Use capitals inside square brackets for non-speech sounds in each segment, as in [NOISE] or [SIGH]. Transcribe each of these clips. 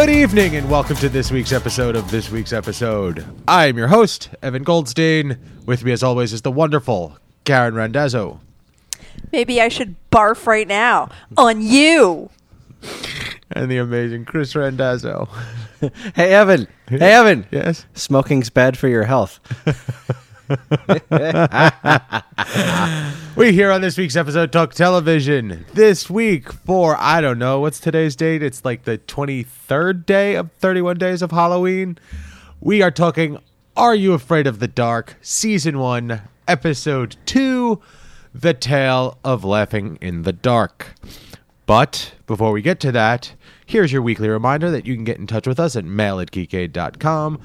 Good evening, and welcome to this week's episode of This Week's Episode. I am your host, Evan Goldstein. With me, as always, is the wonderful Karen Randazzo. Maybe I should barf right now on you. And the amazing Chris Randazzo. [LAUGHS] Hey Evan. Hey Evan. Yes? Smoking's bad for your health. [LAUGHS] [LAUGHS] We here on this week's episode talk television. This week for, I don't know, what's today's date? It's like the 23rd day of 31 Days of Halloween. We are talking Are You Afraid of the Dark? Season 1, Episode 2, The Tale of Laughing in the Dark. But before we get to that, here's your weekly reminder that you can get in touch with us at mail at geekade.com.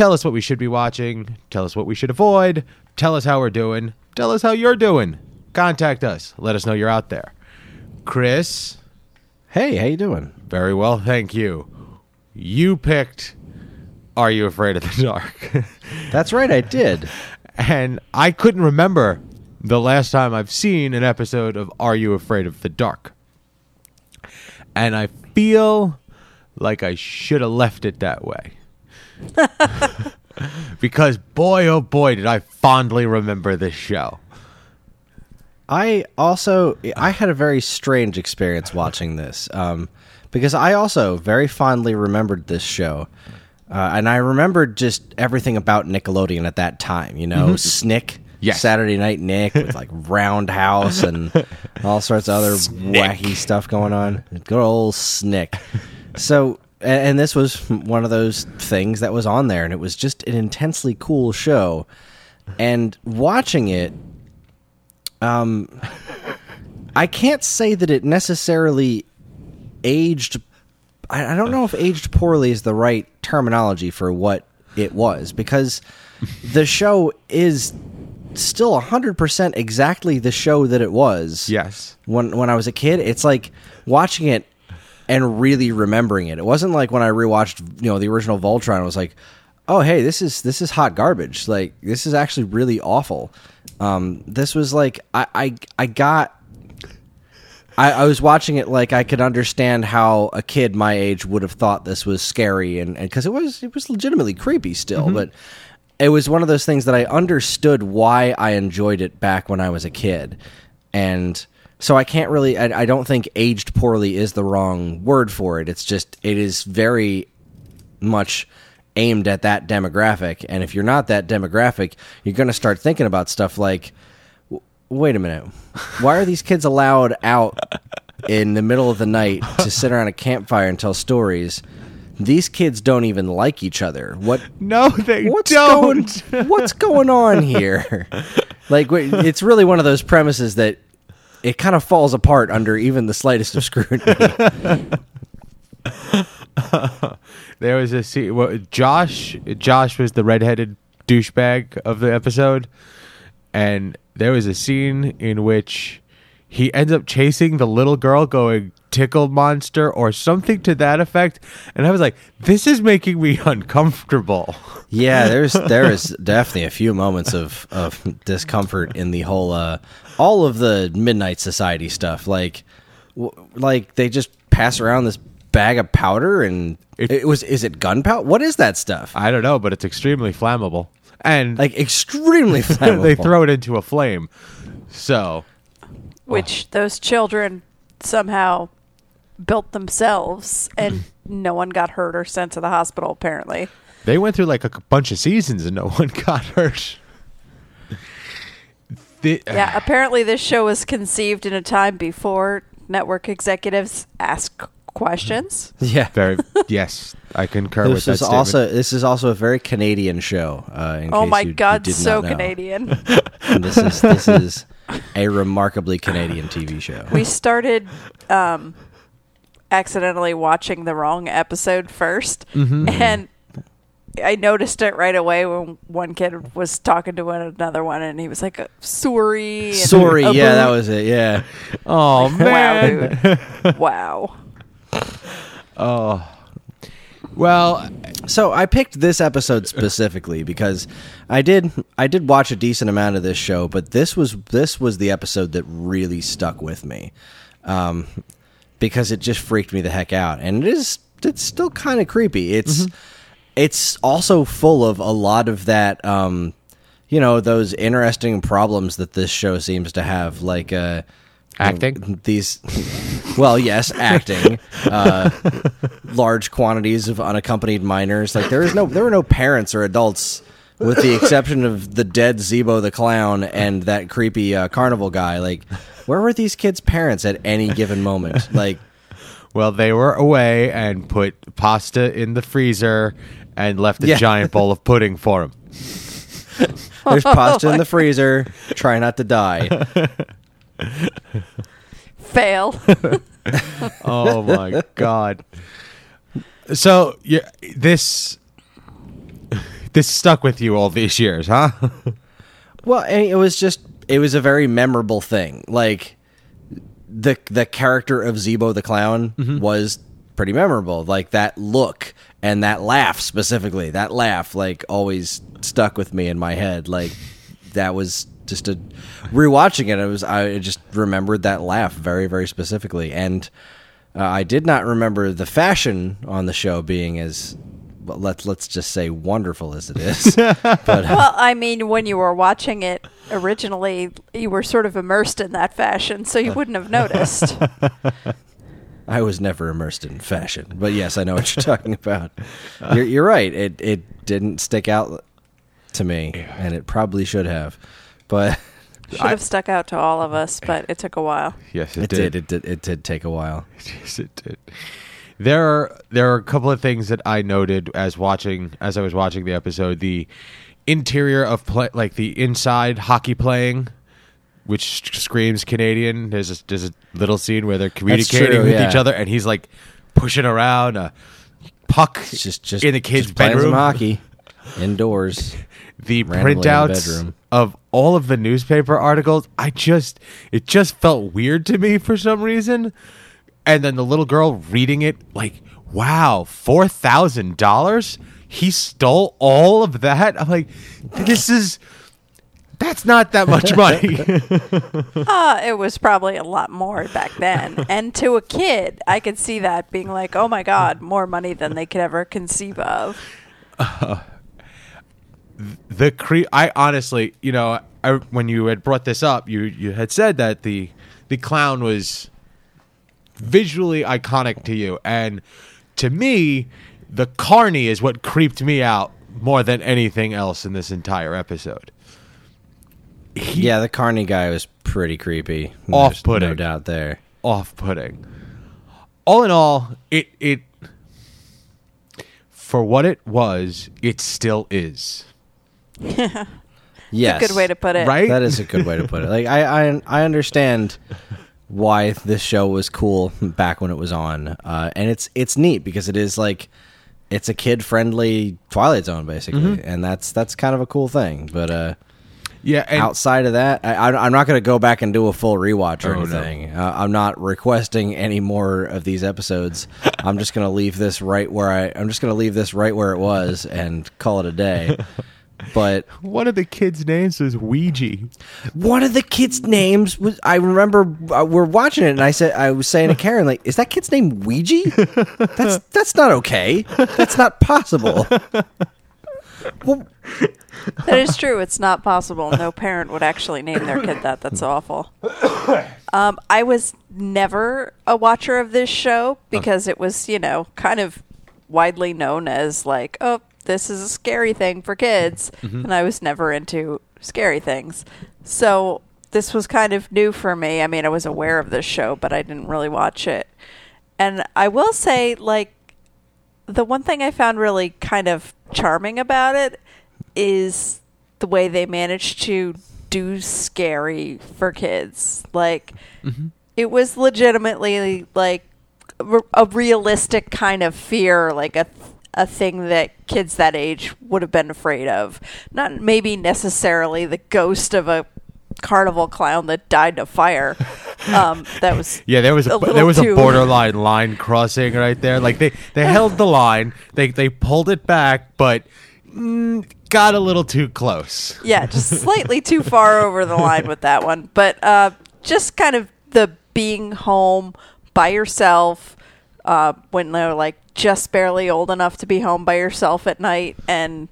Tell us what we should be watching. Tell us what we should avoid. Tell us how we're doing. Tell us how you're doing. Contact us. Let us know you're out there. Chris, Hey, how you doing? very well, thank you. You picked Are You Afraid of the Dark? [LAUGHS] That's right, I did. and I couldn't remember the last time I've seen an episode of Are You Afraid of the Dark? And I feel like I should have left it that way. [LAUGHS] because boy, oh boy, did I fondly remember this show. I also I had a very strange experience watching this um, because I also very fondly remembered this show, uh, and I remembered just everything about Nickelodeon at that time. You know, Snick, Yes. Saturday Night Nick with like [LAUGHS] Roundhouse and all sorts of other wacky stuff going on. Good old Snick. So, and this was one of those things that was on there, and it was just an intensely cool show. And watching it, um, I can't say that it necessarily aged. I, I don't know if aged poorly is the right terminology for what it was because the show is still 100% exactly the show that it was Yes. when when I was a kid. It's like watching it and really remembering it. It wasn't like when I rewatched, you know, the original Voltron. I was like, "Oh, hey, this is this is hot garbage. Like this is actually really awful." Um, this was like I I, I got. I, I was watching it like I could understand how a kid my age would have thought this was scary, and because it was it was legitimately creepy still, but it was one of those things that I understood why I enjoyed it back when I was a kid, and so I can't really. I, I don't think aged poorly is the wrong word for it. It's just it is very much aimed at that demographic, and if you're not that demographic, you're going to start thinking about stuff like, wait a minute, why are these kids allowed out in the middle of the night to sit around a campfire and tell stories? These kids don't even like each other. What [LAUGHS] No, they what's don't. going what's going on here [LAUGHS] like it's really one of those premises that it kind of falls apart under even the slightest of scrutiny [LAUGHS] there was a scene. Well, Josh, Josh was the redheaded douchebag of the episode, and there was a scene in which he ends up chasing the little girl, going "tickle monster" or something to that effect. And I was like, "This is making me uncomfortable." yeah there's there [LAUGHS] is definitely a few moments of of discomfort in the whole uh all of the midnight society stuff like w- like they just pass around this bag of powder and It- it, was is it gunpowder what is that stuff I don't know, but it's extremely flammable, and like extremely [LAUGHS] flammable. they throw it into a flame. So Which oh. those children somehow built themselves, and [LAUGHS] no one got hurt or sent to the hospital, apparently. they went through like a bunch of seasons and no [LAUGHS] one got hurt. The- Yeah, apparently this show was conceived in a time before network executives ask questions. [LAUGHS] yeah Very yes, I concur with this that is statement. also this is also a very Canadian show. Uh, in Oh case my you- you god, did so. Canadian. [LAUGHS] And this is this is a remarkably Canadian TV show. we started um, accidentally watching the wrong episode 1st Mm-hmm. and I noticed it right away when one kid was talking to another one, and he was like, "Sorry." and- Sorry, yeah, that was it. Yeah, Oh Wow, man. dude. [LAUGHS] wow. Oh. Well, So I picked this episode specifically because I did I did watch a decent amount of this show, but this was this was the episode that really stuck with me, um, because it just freaked me the heck out, and it is it's still kind of creepy. It's it's also full of a lot of that, um, you know, those interesting problems that this show seems to have, like uh, Acting? these. [LAUGHS] Well, yes, acting. Uh, large quantities of unaccompanied minors. Like there is no, there were no parents or adults, with the exception of the dead Zeebo the clown and that creepy uh, carnival guy. Like, where were these kids' parents at any given moment? Like, well, they were away and put pasta in the freezer and left a Yeah. giant bowl of [LAUGHS] pudding for him. there's [LAUGHS] pasta in the freezer. Try not to die. Fail. [LAUGHS] Oh my god. So, yeah, this this stuck with you all these years, huh? Well, it was just it was a very memorable thing. Like the the character of Zeebo the clown mm-hmm. was pretty memorable. Like that look and that laugh specifically. That laugh like always stuck with me in my head. Like that was just a rewatching it. It was I just remembered that laugh very very specifically and uh, I did not remember the fashion on the show being as well, let's let's just say wonderful as it is. [LAUGHS] but uh, well, I mean, when you were watching it originally, you were sort of immersed in that fashion, so you wouldn't have noticed. [LAUGHS] I was never immersed in fashion, but yes, I know what you're [LAUGHS] talking about. You're, you're right. It it didn't stick out to me, and it probably should have, but Should have stuck out to all of us, but it took a while. yes, it did. It did. It did take a while. [LAUGHS] Yes, it did. There are there are a couple of things that I noted as watching as I was watching the episode. The interior of play, like the inside hockey playing, which screams Canadian. There's a, there's a little scene where they're communicating true, with yeah. each other, and he's like pushing around a puck It's just just in the kid's just bedroom. hockey [LAUGHS] indoors. the in the printouts of all of the newspaper articles i just it just felt weird to me for some reason and then the little girl reading it like wow $4000 he stole all of that i'm like this is that's not that much [LAUGHS] money [LAUGHS] Uh, it was probably a lot more back then. [LAUGHS] and to a kid, I could see that being like, oh my God, more money than they could ever conceive of. the cre- I honestly, you know, I, when you had brought this up, you you had said that the the clown was visually iconic to you, and to me, the carney is what creeped me out more than anything else in this entire episode. He, Yeah, the Carney guy was pretty creepy. Off-putting. no doubt there. off-putting. All in all, it it for what it was, it still is. Yes, [LAUGHS] That's a Good way to put it. Right? That is a good way to put it. Like I, I, I understand why this show was cool back when it was on, uh, and it's it's neat because it is like it's a kid friendly Twilight Zone basically, Mm-hmm. and that's that's kind of a cool thing. But uh, Yeah, and outside of that, I, I, I'm not going to go back and do a full rewatch or Oh, no. anything. Uh, I'm not requesting any more of these episodes. [LAUGHS] I'm just going to leave this right where I. I'm just going to leave this right where it was and call it a day. [LAUGHS] But one of the kids' names was Ouija. one of the kids' names was I remember uh, we're watching it and I said I was saying to Karen like is that kid's name Ouija? [LAUGHS] That's that's not okay. That's not possible. Well, That is true. It's not possible. No parent would actually name their kid that. That's awful. Um, I was never a watcher of this show because it was, you know, kind of widely known as like, oh, this is a scary thing for kids. And I was never into scary things. So this was kind of new for me. I mean, I was aware of this show, but I didn't really watch it. And I will say, like, the one thing I found really kind of charming about it is the way they managed to do scary for kids. Like mm-hmm. it was legitimately like a realistic kind of fear, like a a thing that kids that age would have been afraid of. Not maybe necessarily the ghost of a carnival clown that died in a fire. Um, that was [LAUGHS] Yeah, there was a, little there was too- a borderline line crossing right there. Like they they [LAUGHS] held the line, they they pulled it back, but mm, got a little too close. yeah, just [LAUGHS] slightly too far over the line with that one. But uh, just kind of the being home by yourself uh, when they're like just barely old enough to be home by yourself at night and,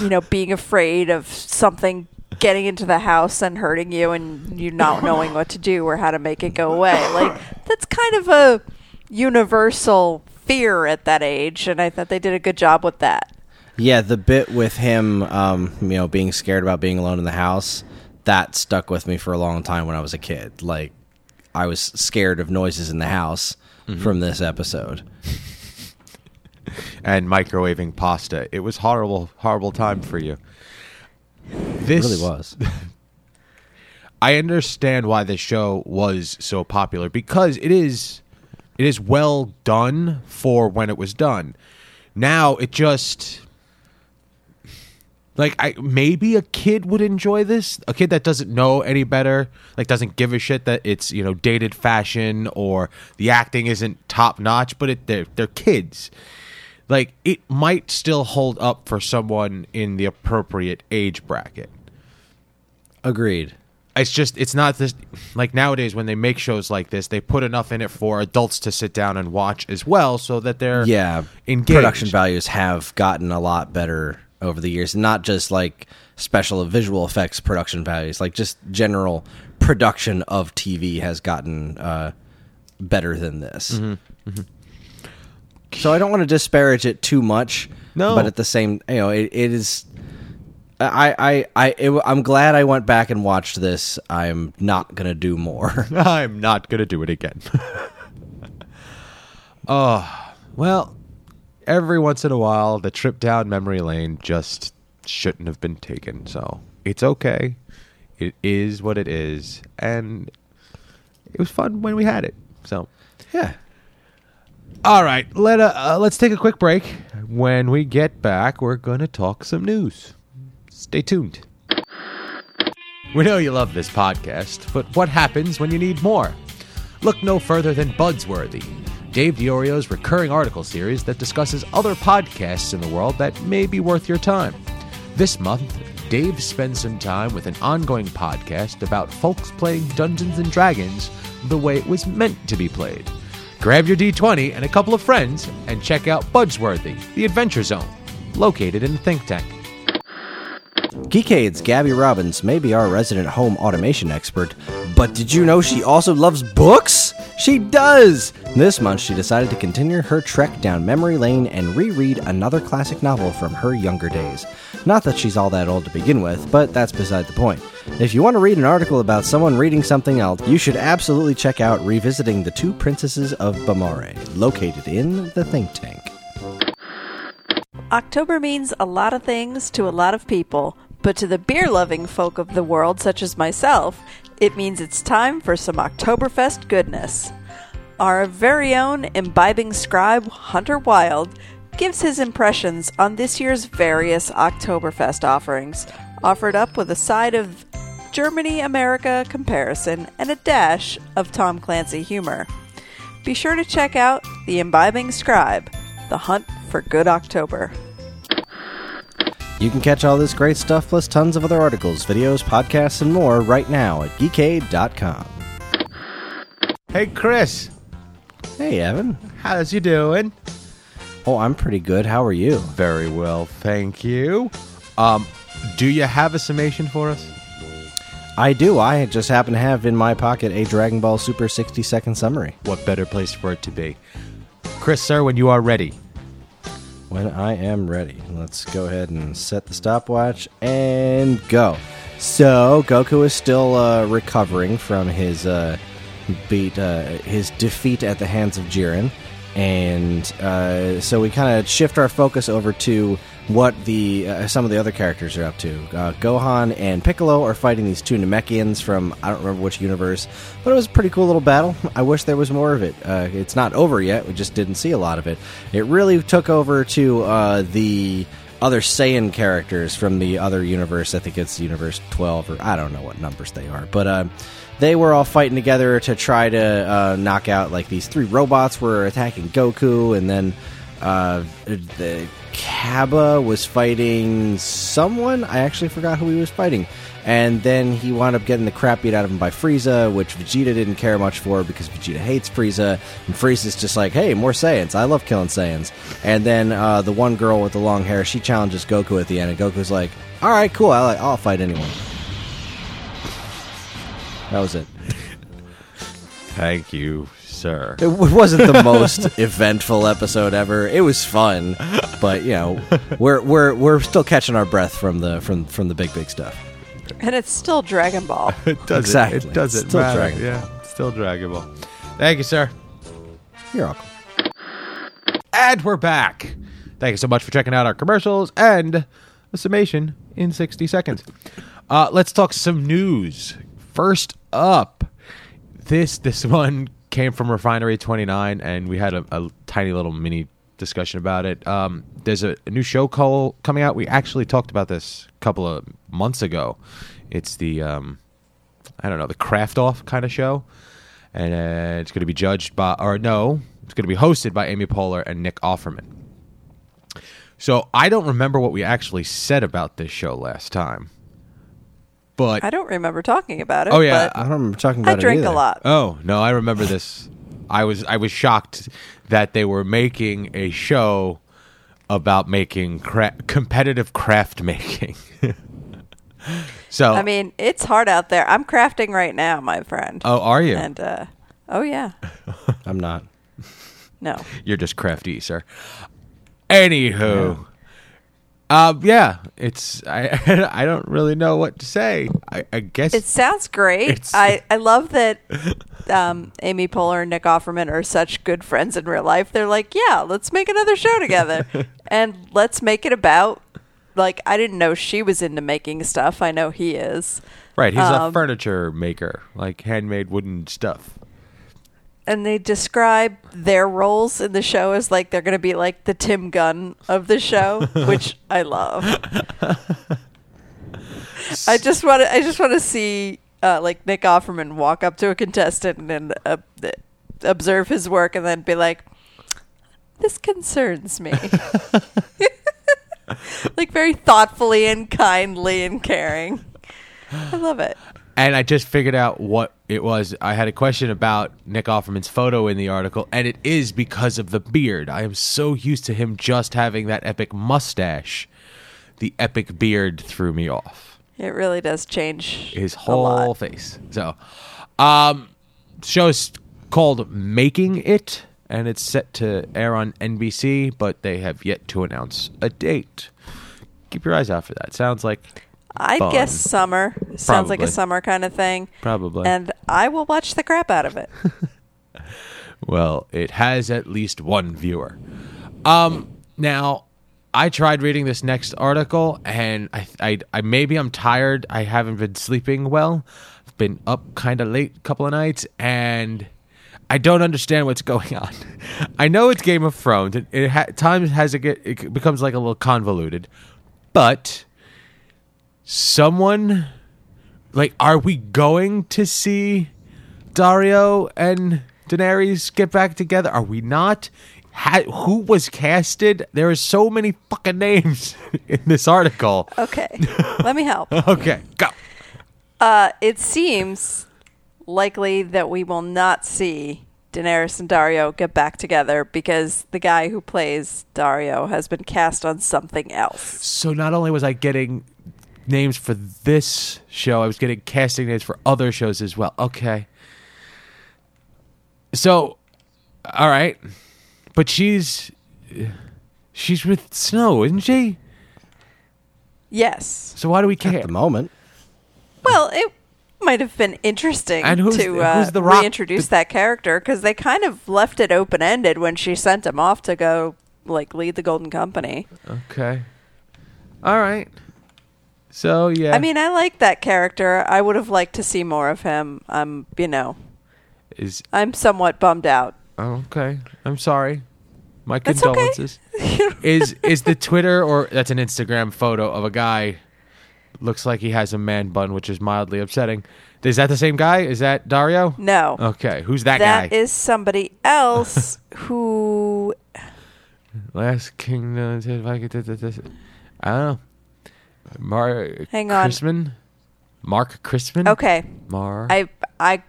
you know, being afraid of something getting into the house and hurting you and you not [LAUGHS] knowing what to do or how to make it go away. Like, that's kind of a universal fear at that age. And I thought they did a good job with that. Yeah, the bit with him, um, you know, being scared about being alone in the house, that stuck with me for a long time when I was a kid. Like, I was scared of noises in the house from this episode. [LAUGHS] And microwaving pasta. It was horrible, horrible time for you. It This really was. [LAUGHS] I understand why this show was so popular because it is it is well done for when it was done. Now it just like I maybe a kid would enjoy this. A kid that doesn't know any better, like doesn't give a shit that it's, you know, dated fashion or the acting isn't top notch, but it they're they're kids. Like it might still hold up for someone in the appropriate age bracket Agreed. it's just it's not this like nowadays when they make shows like this they put enough in it for adults to sit down and watch as well so that they're Yeah, engaged. production values have gotten a lot better over the years. Not just like special visual effects production values, like just general production of TV has gotten uh, better than this. Mm-hmm, So I don't want to disparage it too much. No. but at the same, you know, it, it is. I I I it, I'm glad I went back and watched this. I'm not gonna do more. [LAUGHS] i'm not gonna do it again oh [LAUGHS] well every once in a while the trip down memory lane just shouldn't have been taken so it's okay it is what it is and it was fun when we had it so yeah. All right, let uh, uh, let's take a quick break. When we get back, we're going to talk some news. Stay tuned. We know you love this podcast, but what happens when you need more? Look no further than Budsworthy, Dave Diorio's recurring article series that discusses other podcasts in the world that may be worth your time. This month, Dave spends some time with an ongoing podcast about folks playing Dungeons and Dragons the way it was meant to be played. Grab your D20 and a couple of friends and check out Budsworthy, the Adventure Zone, located in the think tank. Geekade's Gabby Robbins may be our resident home automation expert, but did you know she also loves books? She does! This month, she decided to continue her trek down memory lane and reread another classic novel from her younger days. Not that she's all that old to begin with, but that's beside the point. If you want to read an article about someone reading something else, you should absolutely check out Revisiting the Two Princesses of Bamarre, located in the think tank. October means a lot of things to a lot of people, but to the beer loving folk of the world, such as myself, it means it's time for some Oktoberfest goodness. Our very own imbibing scribe, Hunter Wild, gives his impressions on this year's various Oktoberfest offerings, offered up with a side of Germany America comparison and a dash of Tom Clancy humor. Be sure to check out The Imbibing Scribe, The Hunt for Good October. You can catch all this great stuff plus tons of other articles, videos, podcasts, and more right now at geekade.com. Hey, Chris, Hey, Evan. how's you doing? Oh, I'm pretty good. How are you? Very well, thank you. Um, do you have a summation for us? I do. I just happen to have in my pocket a Dragon Ball Super 60 second summary. What better place for it to be? Chris, sir, when you are ready. When I am ready, let's go ahead and set the stopwatch and go. So Goku is still uh, recovering from his uh, beat, uh, his defeat at the hands of Jiren, and uh, so we kind of shift our focus over to what the uh, some of the other characters are up to. Uh, Gohan and Piccolo are fighting these two Namekians from I don't remember which universe, but it was a pretty cool little battle. I wish there was more of it. Uh, it's not over yet. We just didn't see a lot of it. It really took over to uh, the other Saiyan characters from the other universe. I think it's Universe 12 or I don't know what numbers they are, but uh, they were all fighting together to try to uh, knock out like these three robots were attacking Goku, and then uh, the Cabba was fighting someone. I actually forgot who he was fighting. And then he wound up getting the crap beat out of him by Frieza, which Vegeta didn't care much for because Vegeta hates Frieza. And Frieza's just like, hey, more Saiyans. I love killing Saiyans. And then uh, the one girl with the long hair, she challenges Goku at the end, and Goku's like, all right, cool. I'll, I'll fight anyone. That was it. Thank you, sir. It w- wasn't the most [LAUGHS] eventful episode ever. It was fun, but you know, we're we're we're still catching our breath from the from from the big big stuff. And it's still Dragon Ball. [LAUGHS] It doesn't. Exactly. It doesn't It's still matter. Dragon Ball. Yeah, it's still Dragon Ball. Thank you, sir. You're welcome. And we're back. Thank you so much for checking out our commercials and a summation in 60 seconds. Uh, let's talk some news. First up, this this one came from Refinery 29, and we had a, a tiny little mini discussion about it. Um, there's a, a new show call coming out. We actually talked about this a couple of months ago. It's the um, I don't know the craft off kind of show, and uh, it's going to be judged by or no, it's going to be hosted by Amy Poehler and Nick Offerman. So I don't remember what we actually said about this show last time, but I don't remember talking about it. Oh, yeah, I don't remember talking I about it I drink a lot. Oh no, I remember this. I was I was shocked that they were making a show about making cra- competitive craft making. [LAUGHS] so I mean, it's hard out there. I'm crafting right now, my friend. oh, are you? And uh, oh yeah, [LAUGHS] I'm not. no. You're just crafty, sir. Anywho, um, yeah, it's I [LAUGHS] I don't really know what to say. I, I guess It sounds great. I, I love that um, Amy Poehler and Nick Offerman are such good friends in real life. They're like, yeah, let's make another show together, [LAUGHS] and let's make it about. Like, I didn't know she was into making stuff. I know he is. right. He's a um, furniture maker, like handmade wooden stuff. And they describe their roles in the show as like they're going to be like the Tim Gunn of the show, [LAUGHS] which I love. I just want to. I just want to see uh, like Nick Offerman walk up to a contestant and uh, observe his work, and then be like, "This concerns me." [LAUGHS] like very thoughtfully and kindly and caring. I love it. And I just figured out what it was. I had a question about Nick Offerman's photo in the article, and it is because of the beard. I am so used to him just having that epic mustache. The epic beard threw me off. It really does change His whole face. So, um, show's called Making It, and it's set to air on NBC, but they have yet to announce a date. Keep your eyes out for that. Sounds like I fun. guess summer sounds like a summer kind of thing. Probably. And I will watch the crap out of it. [LAUGHS] Well, it has at least one viewer. Um, now, I tried reading this next article, and I, I, I maybe I'm tired. I haven't been sleeping well. I've been up kind of late a couple of nights, and I don't understand what's [LAUGHS] going on. I know it's Game of Thrones. It, it ha- times has it get it becomes like a little convoluted, but someone like, are we going to see Daario and Daenerys get back together? Are we not? Who was casted? There are so many fucking names [LAUGHS] in this article. Okay. Let me help. [LAUGHS] Okay, go. Uh, it seems likely that we will not see Daenerys and Daario get back together because the guy who plays Daario has been cast on something else. So not only was I getting names for this show, I was getting casting names for other shows as well. Okay. So, all right, but she's she's with Snow, isn't she? Yes. So why do we care? At the moment, Well, it might have been interesting And who's- to uh, who's the rock- reintroduce the- that character because they kind of left it open ended when she sent him off to go like lead the Golden Company. Okay. All right. So yeah. I mean, I like that character. I would have liked to see more of him. I'm, you know, is I'm somewhat bummed out. oh, okay. I'm sorry. My That's okay. condolences. [LAUGHS] is is the Twitter or that's an Instagram photo of a guy looks like he has a man bun, which is mildly upsetting. Is that the same guy? Is that Daario? No. Okay, who's that, That guy? is somebody else [LAUGHS] who Last Kingdom. I don't know. Mark. Hang on. Chrisman. Mark Chrisman. Okay. Mar. I I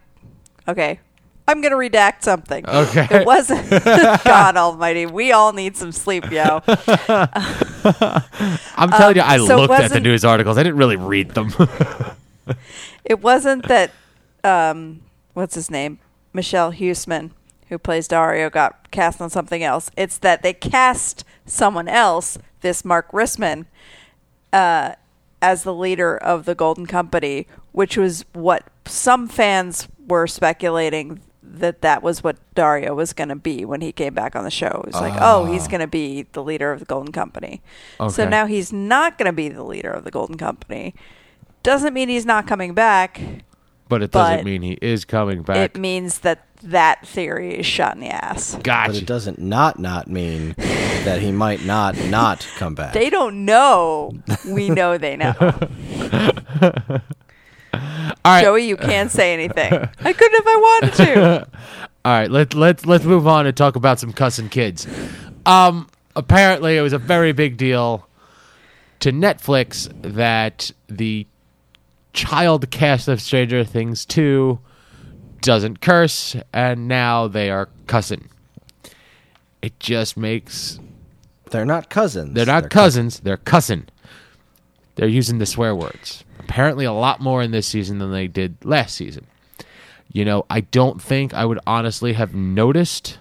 okay. I'm gonna redact something. Okay. It wasn't [LAUGHS] God Almighty. We all need some sleep, yo. [LAUGHS] I'm telling you, I um, so looked at the news articles. I didn't really read them. [LAUGHS] It wasn't that um what's his name? Michelle Huisman, who plays Daario, got cast on something else. It's that they cast someone else, this Marc Rissmann, uh, as the leader of the Golden Company, which was what some fans were speculating that that was what Daario was going to be when he came back on the show. It was like, oh, he's going to be the leader of the Golden Company. So now he's not going to be the leader of the Golden Company. Doesn't mean he's not coming back. but it doesn't But mean he is coming back. It means that that theory is shot in the ass. Gotcha. But it doesn't not not mean that he might not not come back. They don't know. We know they know. [LAUGHS] All right. Joey, you can't say anything. I couldn't if I wanted to. [LAUGHS] All right, let let's let's move on and talk about some cussing kids. Um, apparently, it was a very big deal to Netflix that the child cast of Stranger Things two doesn't curse, and now they are cussing. It just makes They're not cousins. they're not cousins, they're cussing. They're using the swear words. Apparently, a lot more in this season than they did last season. You know, I don't think I would honestly have noticed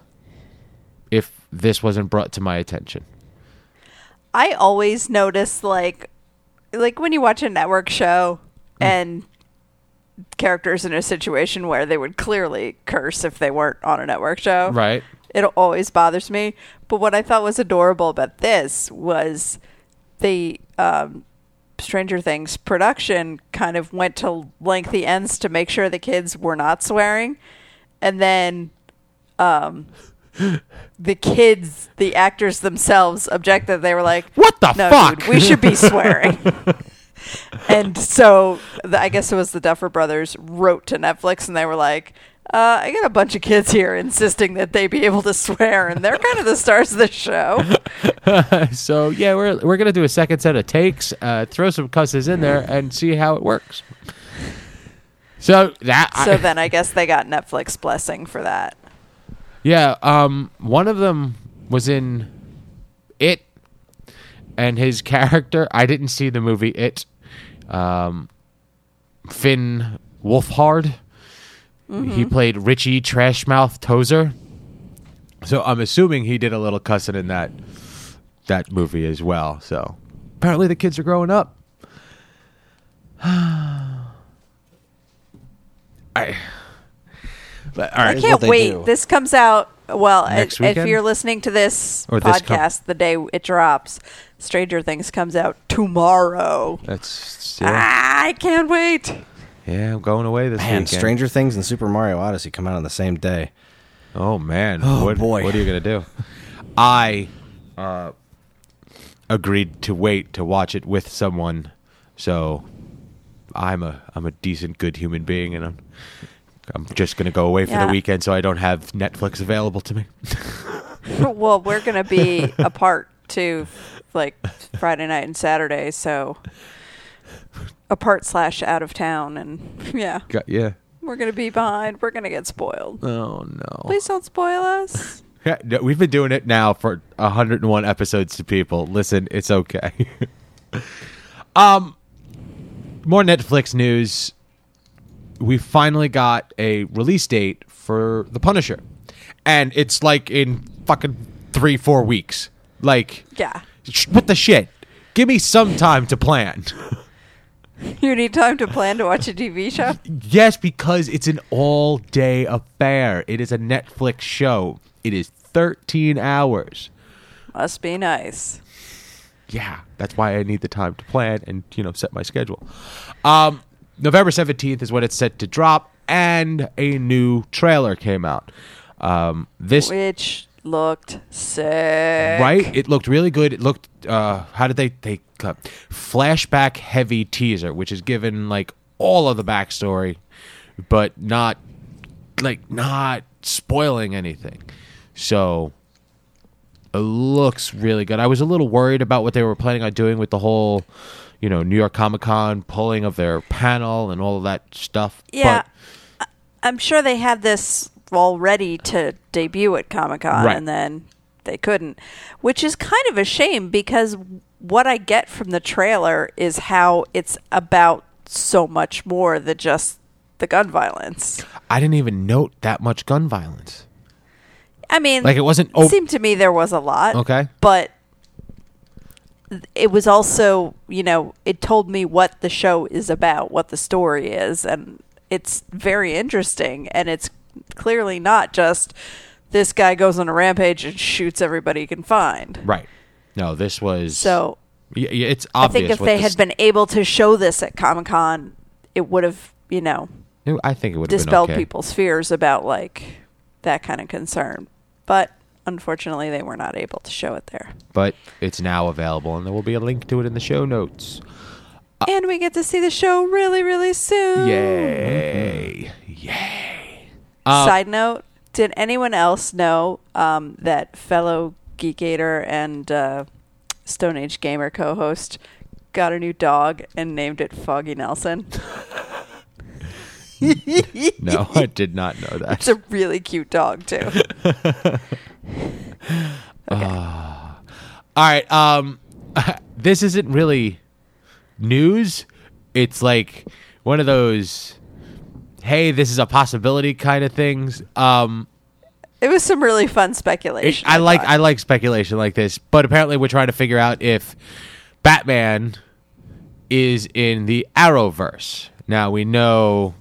if this wasn't brought to my attention. I always notice like like when you watch a network show hmm. and characters in a situation where they would clearly curse if they weren't on a network show. Right? It always bothers me. But what I thought was adorable about this was the um, Stranger Things production kind of went to lengthy ends to make sure the kids were not swearing. And then um, the kids, the actors themselves objected. They were like, What the no, fuck?" dude, we should be swearing. [LAUGHS] [LAUGHS] and so the, I guess it was the Duffer Brothers wrote to Netflix and they were like, uh, I got a bunch of kids here insisting that they be able to swear, and they're kind of the stars of the show. [LAUGHS] so yeah, we're we're gonna do a second set of takes, uh, throw some cusses in there, and see how it works. So that So I, then I guess they got Netflix blessing for that. Yeah, um, one of them was in It, and his character. I didn't see the movie It. Um, Finn Wolfhard. He played Richie Trashmouth Tozier. So I'm assuming he did a little cussing in that that movie as well. So apparently the kids are growing up. [SIGHS] I. But, all I can't wait. do. This comes out well. Next if, if you're listening to this Or this com- podcast the day it drops, Stranger Things comes out tomorrow. That's yeah. Ah, I can't wait. Yeah, I'm going away this Man, weekend. Stranger Things and Super Mario Odyssey come out on the same day. Oh man. Oh, what, boy. What are you gonna do? I uh, agreed to wait to watch it with someone, so I'm a I'm a decent, good human being, and I'm I'm just gonna go away for Yeah. the weekend, so I don't have Netflix available to me. well, [LAUGHS] we're gonna be apart too, like Friday night and Saturday. So apart slash out of town, and yeah, Got, yeah. we're gonna be behind. We're gonna get spoiled. Oh no. Please don't spoil us. Yeah, no, we've been doing it now for 101 episodes to people. Listen, it's okay. [LAUGHS] um, more Netflix news. We finally got a release date for The Punisher, and it's like in fucking three, four weeks. Like, Yeah, sh- what the shit? Give me some time to plan. [LAUGHS] you need time to plan to watch a TV show. yes, because it's an all-day affair. It is a Netflix show. It is 13 hours. Must be nice. yeah, that's why I need the time to plan and you know set my schedule. Um, November seventeenth is when it's set to drop, and a new trailer came out. Um, this Which looked sick. right, it looked really good. It looked. Uh, how did they they cut flashback heavy teaser, which is given like all of the backstory, but not like not spoiling anything. So it looks really good. I was a little worried about what they were planning on doing with the whole, you know, New York Comic Con pulling of their panel and all of that stuff. Yeah. But I'm sure they had this all ready to debut at Comic Con Right. and then they couldn't, which is kind of a shame because what I get from the trailer is how it's about so much more than just the gun violence. I didn't even note that much gun violence. I mean, Like it wasn't. it Oh, seemed to me there was a lot. okay. But it was also, you know, it told me what the show is about, what the story is, and it's very interesting. And it's clearly not just this guy goes on a rampage and shoots everybody he can find. Right. No, this was. So Yeah, it's I think if they the had s- been able to show this at Comic Con, it would have, you know, I think it would have dispelled okay. people's fears about like that kind of concern. But unfortunately, they were not able to show it there. but it's now available, and there will be a link to it in the show notes. and we get to see the show really, really soon. Yay! Yay! Um, Side note: Did anyone else know um, that fellow Geekator and uh, Stone Age Gamer co-host got a new dog and named it Foggy Nelson? [LAUGHS] no, I did not know that. It's a really cute dog too. [LAUGHS] [LAUGHS] All right. Um, [LAUGHS] this isn't really news. It's like one of those, hey, this is a possibility kind of things. Um, It was some really fun it- speculation. I like. I like speculation like this, but apparently we're trying to figure out if Batman is in the Arrowverse. Now we know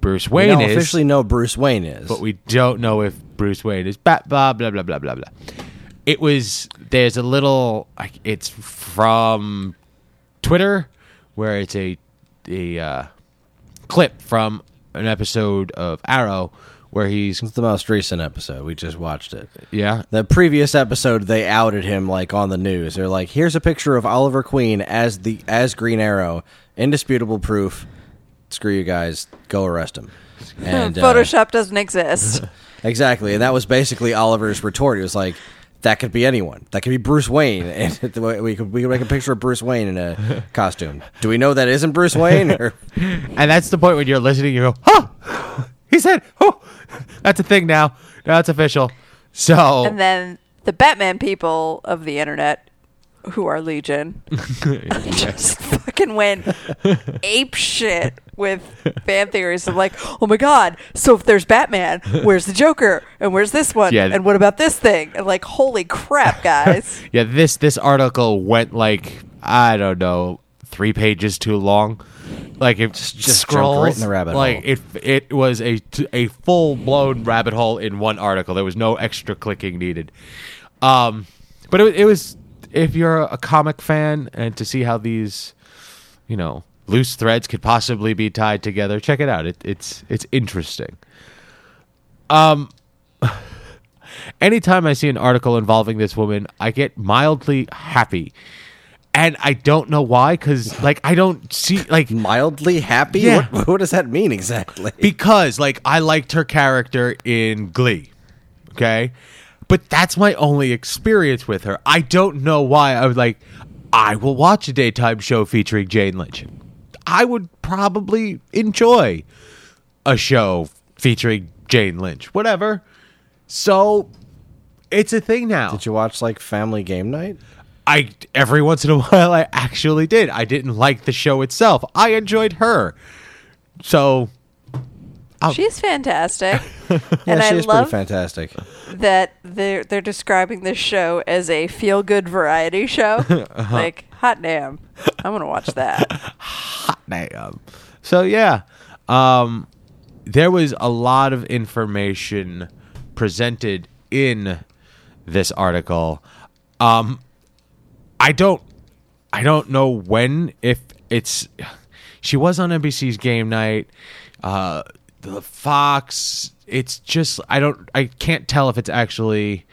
Bruce We Wayne now is, officially know Bruce Wayne is. but we don't know if Bruce Wayne is Bat. Blah blah blah blah blah blah. It was there's a little like it's from Twitter where it's a a uh, clip from an episode of Arrow where he's it's the most recent episode. We just watched it. yeah The previous episode, they outed him like on the news. They're like, "Here's a picture of Oliver Queen as the as Green Arrow, indisputable proof. Screw you guys, go arrest him." [LAUGHS] And uh, Photoshop doesn't exist. [LAUGHS] exactly, and that was basically Oliver's retort. He was like, "That could be anyone. That could be Bruce Wayne." [LAUGHS] And we could we could make a picture of Bruce Wayne in a [LAUGHS] costume. Do we know that isn't Bruce Wayne? Or, [LAUGHS] And that's the point when you're listening, you go, "Huh!" He said, "Oh, that's a thing now. Now it's official." So and then the Batman people of the internet, who are Legion, [LAUGHS] [LAUGHS] just fucking went ape shit with fan theories of like, oh my god, so if there's Batman, where's the Joker, and where's this one, Yeah. and what about this thing, and like, holy crap, guys. [LAUGHS] yeah, this this article went like I don't know, three pages too long. Like it just, just jumped scrolls right in the rabbit like hole. it it was a a full blown rabbit hole in one article. There was no extra clicking needed. Um, but it, it was if you're a comic fan and to see how these, you know, loose threads could possibly be tied together, check it out. It, it's it's interesting. Um, [LAUGHS] anytime I see an article involving this woman, I get mildly happy. And I don't know why, because like I don't see like mildly happy? Yeah. What, what does that mean exactly? because like I liked her character in Glee. Okay? But that's my only experience with her. I don't know why I was like I will watch a daytime show featuring Jane Lynch. I would probably enjoy a show featuring Jane Lynch. Whatever. So it's a thing now. Did you watch like Family Game Night? I every once in a [LAUGHS] while I actually did. I didn't like the show itself. I enjoyed her. So Oh. She's fantastic. [LAUGHS] Yeah, and she I is love pretty fantastic. that they're they're describing this show as a feel good variety show. [LAUGHS] Uh-huh. Like, hot damn. I'm gonna watch that. [LAUGHS] Hot damn. So yeah, um, there was a lot of information presented in this article. Um, I don't I don't know when if it's she was on NBC's game night uh the Fox it's just I don't I can't tell if it's actually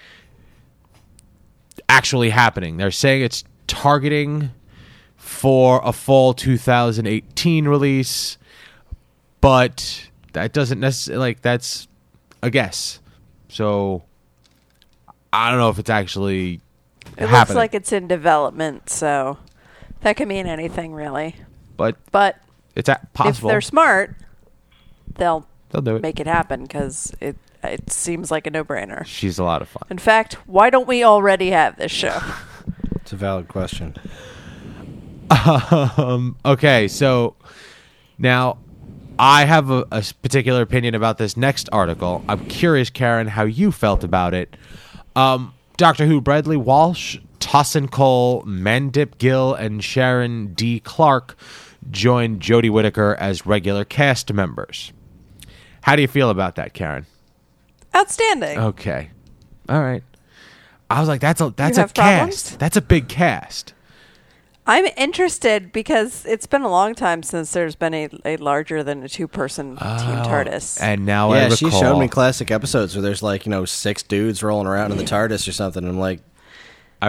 actually happening. They're saying it's targeting for a fall 2018 release, but that doesn't necessarily like that's a guess. So I don't know if it's actually It happening. looks like it's in development, so that could mean anything really. but But it's a- possible. if they're smart, they'll They'll do it. make it happen because it it seems like a no brainer. She's a lot of fun. In fact, why don't we already have this show? [LAUGHS] It's a valid question. Um, okay, so now I have a particular opinion about this next article. I'm curious, Karen, how you felt about it. Um, Doctor Who, Bradley Walsh, Tosin Cole, Mandip Gill, and Sharon D. Clarke joined Jodie Whittaker as regular cast members. How do you feel about that, Karen? Outstanding. Okay, all right. I was like, that's a that's a have problems? cast. That's a big cast. I'm interested because it's been a long time since there's been a, a larger than a two person oh, team TARDIS. Oh, And now I yeah, recall. she showed me classic episodes where there's like you know six dudes rolling around in the TARDIS or something. And I'm like,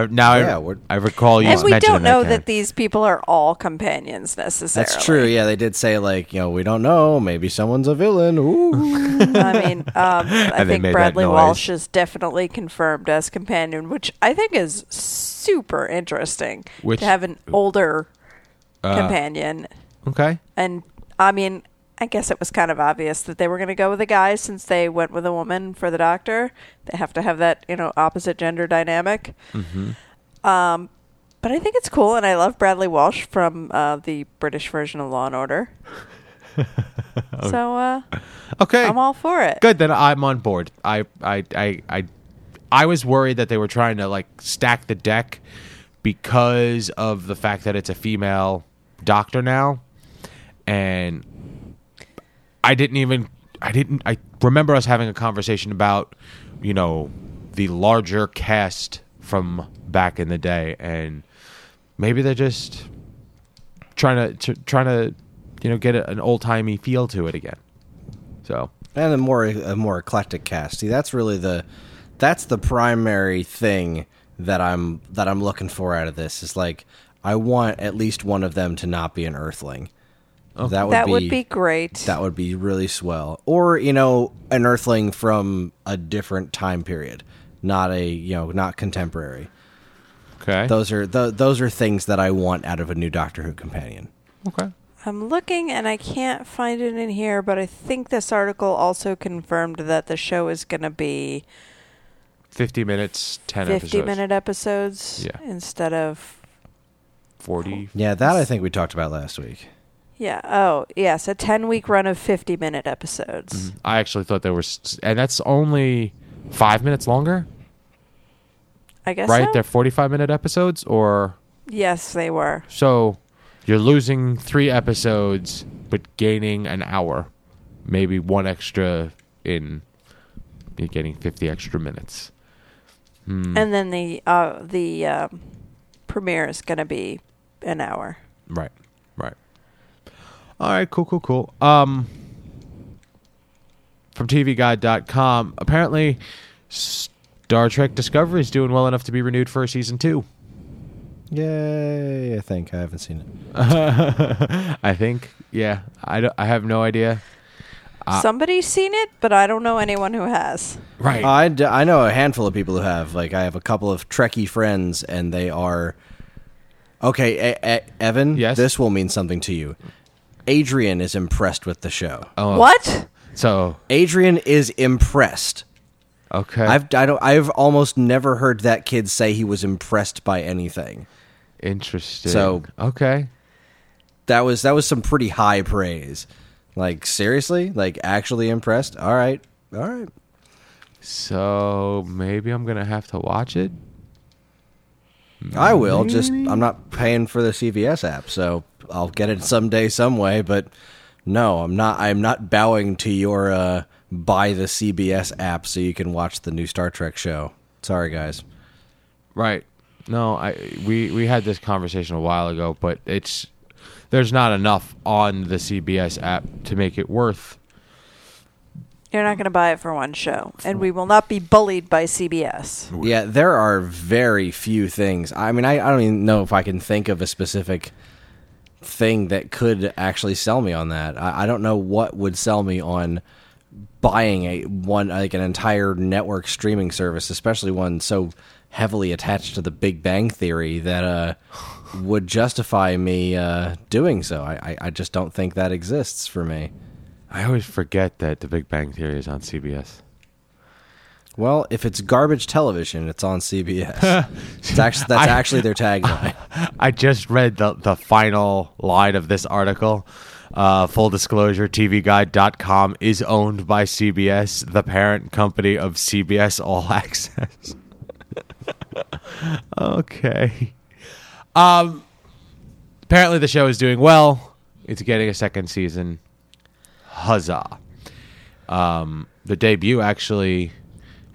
I, now Yeah, I, we're- I recall you and we don't know Karen. that these people are all companions necessarily. that's true. Yeah, they did say like you know we don't know. Maybe someone's a villain. Ooh. [LAUGHS] I mean, um, [LAUGHS] I think Bradley. Walsh is definitely confirmed as companion, which I think is super interesting Which- to have an older Uh, companion. Okay. And I mean, I guess it was kind of obvious that they were going to go with a guy since they went with a woman for the doctor. They have to have that, you know, opposite gender dynamic. Mm-hmm. Um, but I think it's cool, and I love Bradley Walsh from uh, the British version of Law and Order. [LAUGHS] so uh, Okay. I'm all for it. Good. Then I'm on board. I, I, I, I, I was worried that they were trying to like stack the deck because of the fact that it's a female doctor now, and I didn't even. I didn't. I remember us having a conversation about, you know, the larger cast from back in the day, and maybe they're just trying to, to trying to, you know, get a, an old timey feel to it again. So and a more a more eclectic cast. See, that's really the that's the primary thing that I'm that I'm looking for out of this. Is like I want at least one of them to not be an Earthling. That would that be, would be great. that would be really swell. Or you know, an Earthling from a different time period, not a you know not contemporary. okay. Those are th- those are things that I want out of a new Doctor Who companion. okay. I'm looking and I can't find it in here, but I think this article also confirmed that the show is going to be 50 minutes, 10 50 episodes. minute episodes Yeah. instead of 40. Yeah, that I think we talked about last week. Yeah oh yes a 10 week run of 50 minute episodes I actually thought they were, and that's only five minutes longer, i guess right? so? They're 45 minute episodes, or yes they were so you're losing three episodes, but gaining an hour, maybe one extra in, you're getting 50 extra minutes. Hmm. and then the uh the um, premiere is going to be an hour Right. Right. All right. Cool. Cool. Cool. Um, from TVGuide.com, apparently, Star Trek Discovery is doing well enough to be renewed for a season two. Yay! I think I haven't seen it. [LAUGHS] I think. Yeah. I, don't- I have no idea. Uh, somebody's seen it but i don't know anyone who has Right. I, d- I know a handful of people who have. Like, I have a couple of Trekkie friends, and they are. Okay, e- E- Evan. Yes? This will mean something to you. Adrian is impressed with the show. oh, what So Adrian is impressed. okay. I've I don't I've almost never heard that kid say he was impressed by anything. interesting. So- okay. That was that was some pretty high praise. Like seriously, like actually impressed. All right, all right. So maybe I'm gonna have to watch it. I will. Just I'm not paying for the CBS app, so I'll get it someday, some way. But no, I'm not. I'm not bowing to your uh, buy the CBS app so you can watch the new Star Trek show. Sorry, guys. Right. no. I we we had this conversation a while ago, but it's there's not enough on the CBS app to make it worth. You're not going to buy it for one show, and we will not be bullied by CBS. Yeah, there are very few things. I mean, I, I don't even know if I can think of a specific thing that could actually sell me on that. I, I don't know what would sell me on buying a one like an entire network streaming service, especially one so heavily attached to the Big Bang Theory that uh, would justify me uh, doing so. I, I, I just don't think that exists for me. I always forget that The Big Bang Theory is on CBS. Well, if it's garbage television, it's on CBS. [LAUGHS] it's actually, that's I- actually their tagline. [LAUGHS] I just read the the final line of this article. Uh, full disclosure, TVGuide.com is owned by CBS, the parent company of CBS All [LAUGHS] Access. okay. Um, apparently, the show is doing well. It's getting a second season. Huzzah. Um, the debut actually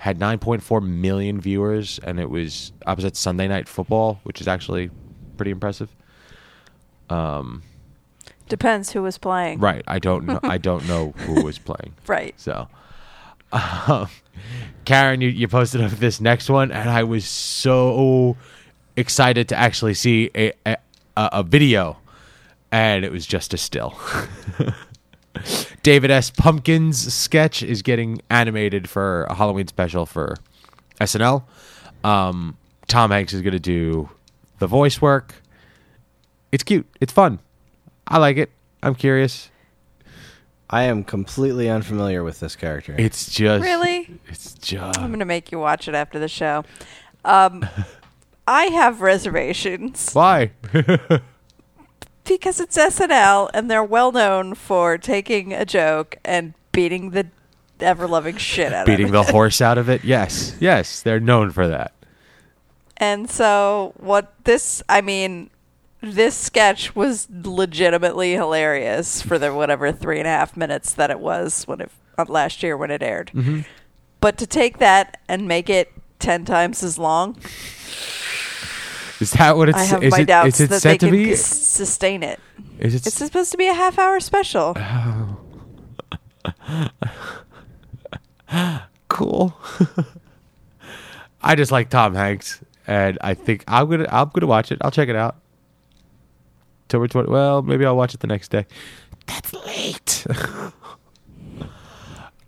had 9.4 million viewers, and it was opposite Sunday Night Football, which is actually pretty impressive. Depends who was playing. Right. I don't know. I don't know [LAUGHS] who was playing. Right. So, um, Karen, you, you posted up this next one, and I was so excited to actually see a, a a video, and it was just a still. [LAUGHS] David S. Pumpkins sketch is getting animated for a Halloween special for SNL. Um, Tom Hanks is going to do the voice work. It's cute. It's fun. I like it. I'm curious. I am completely unfamiliar with this character. It's just Really? It's just I'm going to make you watch it after the show. Um, [LAUGHS] I have reservations why. [LAUGHS] because it's SNL and they're well known for taking a joke and beating the ever loving shit out Beating of it. Beating the horse [LAUGHS] out of it. Yes, yes, they're known for that. And so, what this, I mean, this sketch was legitimately hilarious for the whatever three and a half minutes that it was when it uh, last year when it aired. Mm-hmm. But to take that and make it ten times as long, Is that what it's? I have is my it, doubts is it that they to can be? s- sustain it. Is it? It's supposed to be a half hour special. Oh. [LAUGHS] cool. [LAUGHS] I just like Tom Hanks, and I think I'm gonna I'm gonna watch it. I'll check it out. October twenty. Well, maybe I'll watch it the next day. That's late. [LAUGHS]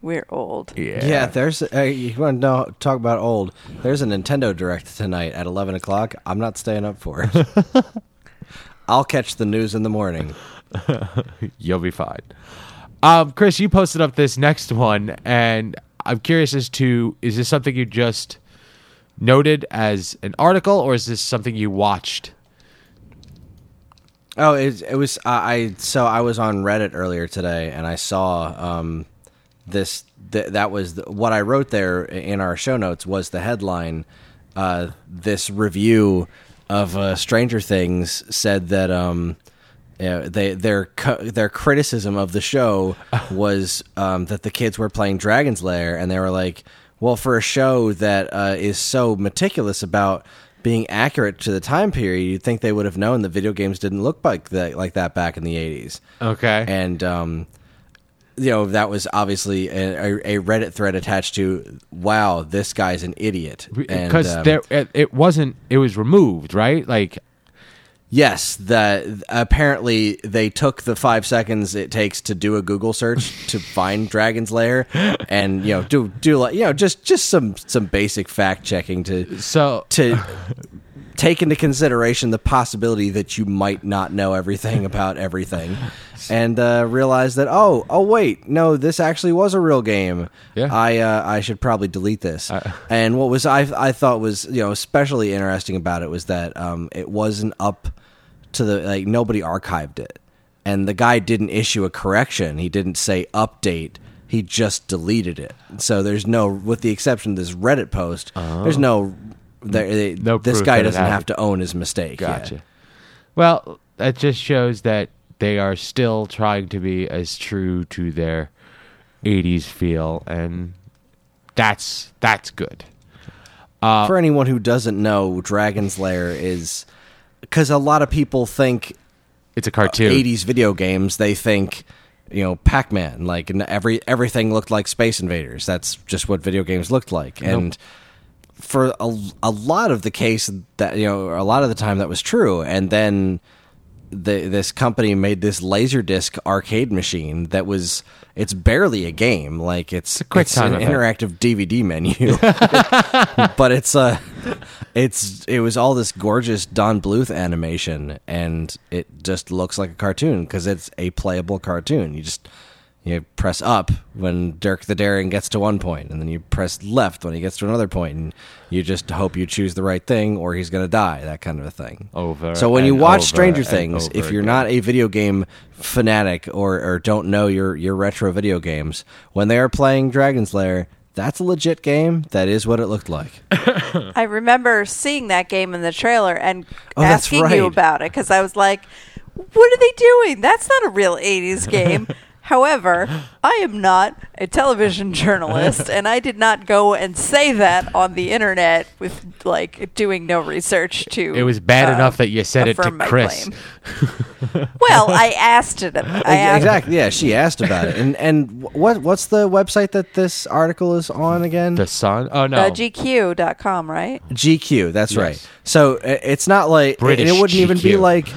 We're old. yeah. yeah, there's. Uh, you want to know, talk about old? There's a Nintendo Direct tonight at 11 o'clock. I'm not staying up for it. [LAUGHS] I'll catch the news in the morning. [LAUGHS] You'll be fine. Um, Chris, you posted up this next one, and I'm curious as to is this something you just noted as an article, or is this something you watched? Oh, it, it was. Uh, I so I was on Reddit earlier today, and I saw um, this. Th- that was the, what I wrote there in our show notes. Was the headline? Uh, this review of uh, Stranger Things said that um, yeah, they their cu- their criticism of the show [LAUGHS] was um, that the kids were playing Dragon's Lair, and they were like, "Well, for a show that uh, is so meticulous about being accurate to the time period, you'd think they would have known that video games didn't look like that like that back in the '80s." Okay. And um, you know that was obviously a, a Reddit thread attached to, "Wow, this guy's an idiot." Because um, there it, it wasn't it was removed right like Yes, that apparently they took the five seconds it takes to do a Google search [LAUGHS] to find Dragon's Lair, and you know do do like you know just just some some basic fact checking to so to [LAUGHS] take into consideration the possibility that you might not know everything [LAUGHS] about everything, and uh, realize that oh oh wait no this actually was a real game. Yeah. I uh, I should probably delete this. I- [LAUGHS] and what was I I thought was you know especially interesting about it was that um, it wasn't up to the like nobody archived it, and the guy didn't issue a correction. He didn't say update. He just deleted it. So there's no, with the exception of this Reddit post, there's no. There, mm. No this guy doesn't have happened. to own his mistake. yeah. gotcha well that just shows that they are still trying to be as true to their 80s feel and that's that's good uh, For anyone who doesn't know, Dragon's Lair is because a lot of people think It's a cartoon. Uh, 80s video games, they think you know Pac-Man, like and every everything looked like Space Invaders. That's just what video games looked like, and for a, a lot of the case that you know a lot of the time that was true, and then the, this company made this laserdisc arcade machine that was it's barely a game. Like it's a quick it's an interactive DVD menu. [LAUGHS] [LAUGHS] But it's uh it's it was all this gorgeous Don Bluth animation and it just looks like a cartoon because it's a playable cartoon. You just you press up when Dirk the Daring gets to one point, and then you press left when he gets to another point, and you just hope you choose the right thing or he's going to die. That kind of a thing. Over So when you watch Stranger Things, if you're again. not a video game fanatic or, or don't know your your retro video games, when they are playing Dragon's Lair, that's a legit game. That is what it looked like. [LAUGHS] I remember seeing that game in the trailer and Oh, asking right. you about it because I was like, "What are they doing? That's not a real '80s game." [LAUGHS] However, [GASPS] I am not a television [LAUGHS] journalist, and I did not go and say that on the internet with like doing no research to. It was bad uh, enough that you said it to Chris. [LAUGHS] well, I asked it. I asked, exactly. Yeah, she asked about it. And and what what's the website that this article is on again? The sun? Oh no. Uh, GQ.com, right? GQ. That's Yes. right. So it's not like British and it wouldn't even be like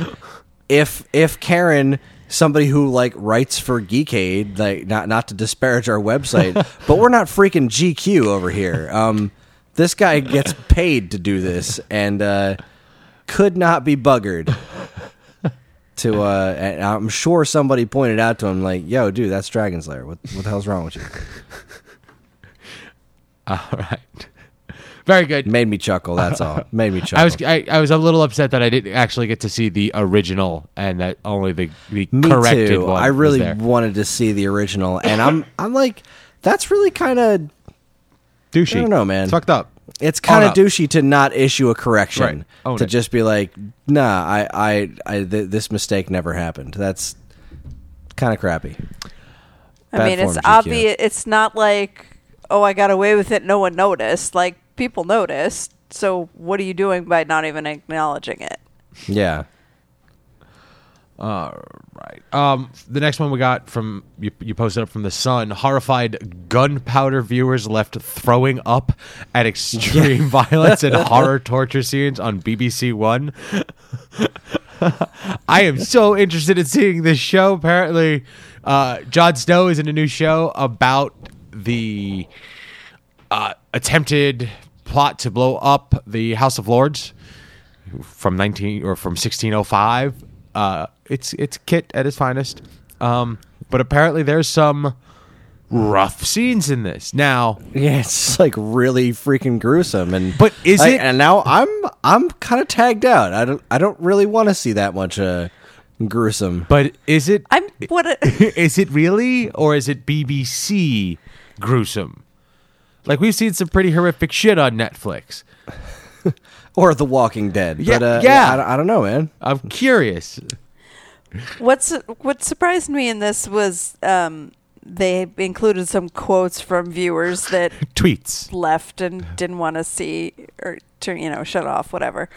if if Karen somebody who like writes for Geekade like not not to disparage our website [LAUGHS] but we're not freaking GQ over here. Um this guy gets paid to do this and uh could not be buggered. To uh and I'm sure somebody pointed out to him like yo dude that's Dragon's Lair what what the hell's wrong with you? [LAUGHS] All right. Very good. made me chuckle that's all [LAUGHS] made me chuckle I was I, I was a little upset that I didn't actually get to see the original and that only the, the Me corrected too. one. I was really there. wanted to see the original, and I'm [LAUGHS] I'm like, that's really kind of douchey. I don't know, man. It's fucked up. it's kind of up. douchey to not issue a correction Right. To it. just be like, nah, I I, I th- this mistake never happened. That's kind of crappy. I mean, it's obvious. It's not like, oh, I got away with it. No one noticed. Like people noticed. So what are you doing by not even acknowledging it? Yeah, All right. Um, the next one we got from you, you posted up from the Sun. Horrified gunpowder viewers left throwing up at extreme [LAUGHS] violence and horror torture scenes on BBC One. I am so interested in seeing this show. Apparently, uh, Jon Snow is in a new show about the uh, attempted plot to blow up the House of Lords from 19 or from 1605. Uh, it's it's Kit at his finest. Um, but apparently there's some rough scenes in this. Now, yeah, it's like really freaking gruesome. And But is I- it- And now I'm I'm kind of tagged out. I don't I don't really want to see that much uh, gruesome. but is it I'm what? A, [LAUGHS] is it really or is it BBC gruesome? Like we've seen some pretty horrific shit on Netflix. [LAUGHS] Or The Walking Dead. Yeah, but, uh, yeah. I, don't- I don't know, man. I'm curious. what's what surprised me in this was um, they included some quotes from viewers that [LAUGHS] Tweets. left and didn't want to see or turn you know shut off whatever.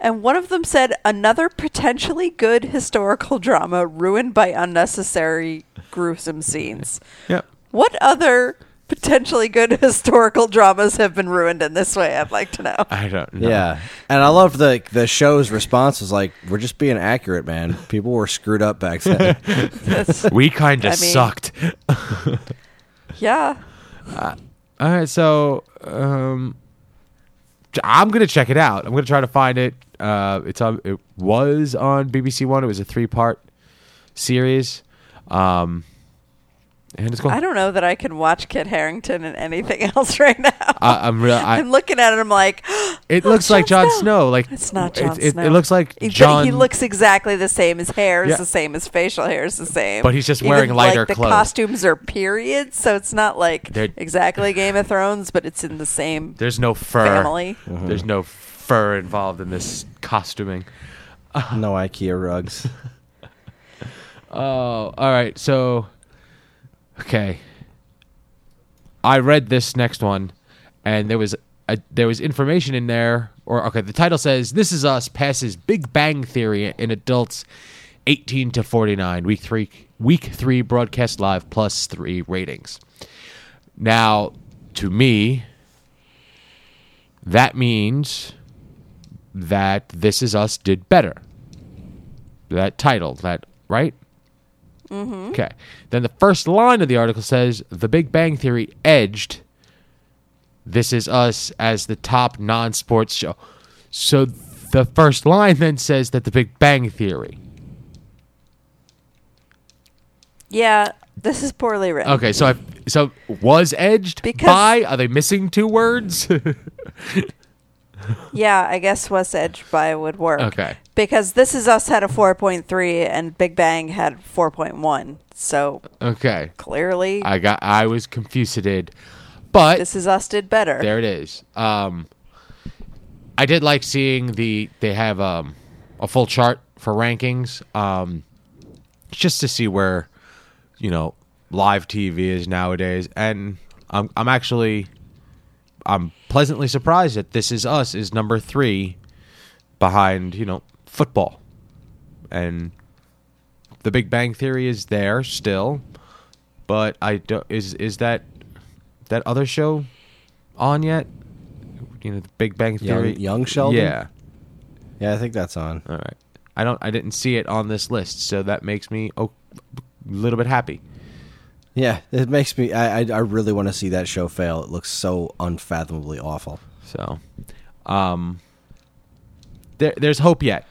And one of them said another potentially good historical drama ruined by unnecessary gruesome scenes. Yep. What other potentially good [LAUGHS] historical dramas have been ruined in this way? I'd like to know. I don't know. Yeah, and I love the the show's response was like, "We're just being accurate, man. People were screwed up back then." [LAUGHS] We kind of I mean- sucked. yeah. All right, so um, I'm gonna check it out. I'm gonna try to find it. Uh, it's on. It was on BBC One. It was a three part series, um, and it's cool. I don't know that I can watch Kit Harington and anything [LAUGHS] else right now. I, I'm real. I, I'm looking at it. I'm like, [GASPS] it "Oh, looks like Jon Snow. Like It's not Jon Snow. It, looks like He- John. He looks exactly the same. His hair is Yeah. the same. His facial hair is the same. But he's just Even, wearing lighter like, the clothes. costumes are periods, so it's not like They're- exactly Game of Thrones, but it's in the same There's no fur. family. Mm-hmm. There's no fur involved in this costuming. no IKEA rugs. [LAUGHS] Oh, all right. So, okay. I read this next one, and there was uh, there was information in there, or okay, the title says "This Is Us" passes Big Bang Theory in adults 18 to 49, week three, week three broadcast live plus three ratings. Now, to me, that means that This Is Us did better. That title, that right? Mm-hmm. Okay. Then the first line of the article says The Big Bang Theory edged This Is Us as the top non sports show. So the first line then says that The Big Bang Theory. Yeah, this is poorly written. Okay, so I so was edged Because- by are they missing two words? [LAUGHS] Yeah, I guess West Edge by would work. okay. Because This Is Us had a 4.3 and Big Bang had 4.1. So Okay. clearly, I got I was confused. But This Is Us did better. there it is. Um, I did like seeing the they have um, a full chart for rankings, um, just to see where you know live TV is nowadays, and I'm I'm actually I'm pleasantly surprised that This Is Us is number three behind you know football, and The Big Bang Theory is there still, but I don't is is that that other show on yet? You know, The Big Bang Theory. Young Sheldon? Yeah. Yeah, I think that's on. All right. I don't. I didn't see it on this list, so that makes me oh, a little bit happy. Yeah, it makes me. I I, I really want to see that show fail. It looks so unfathomably awful. So, um, there, there's hope yet.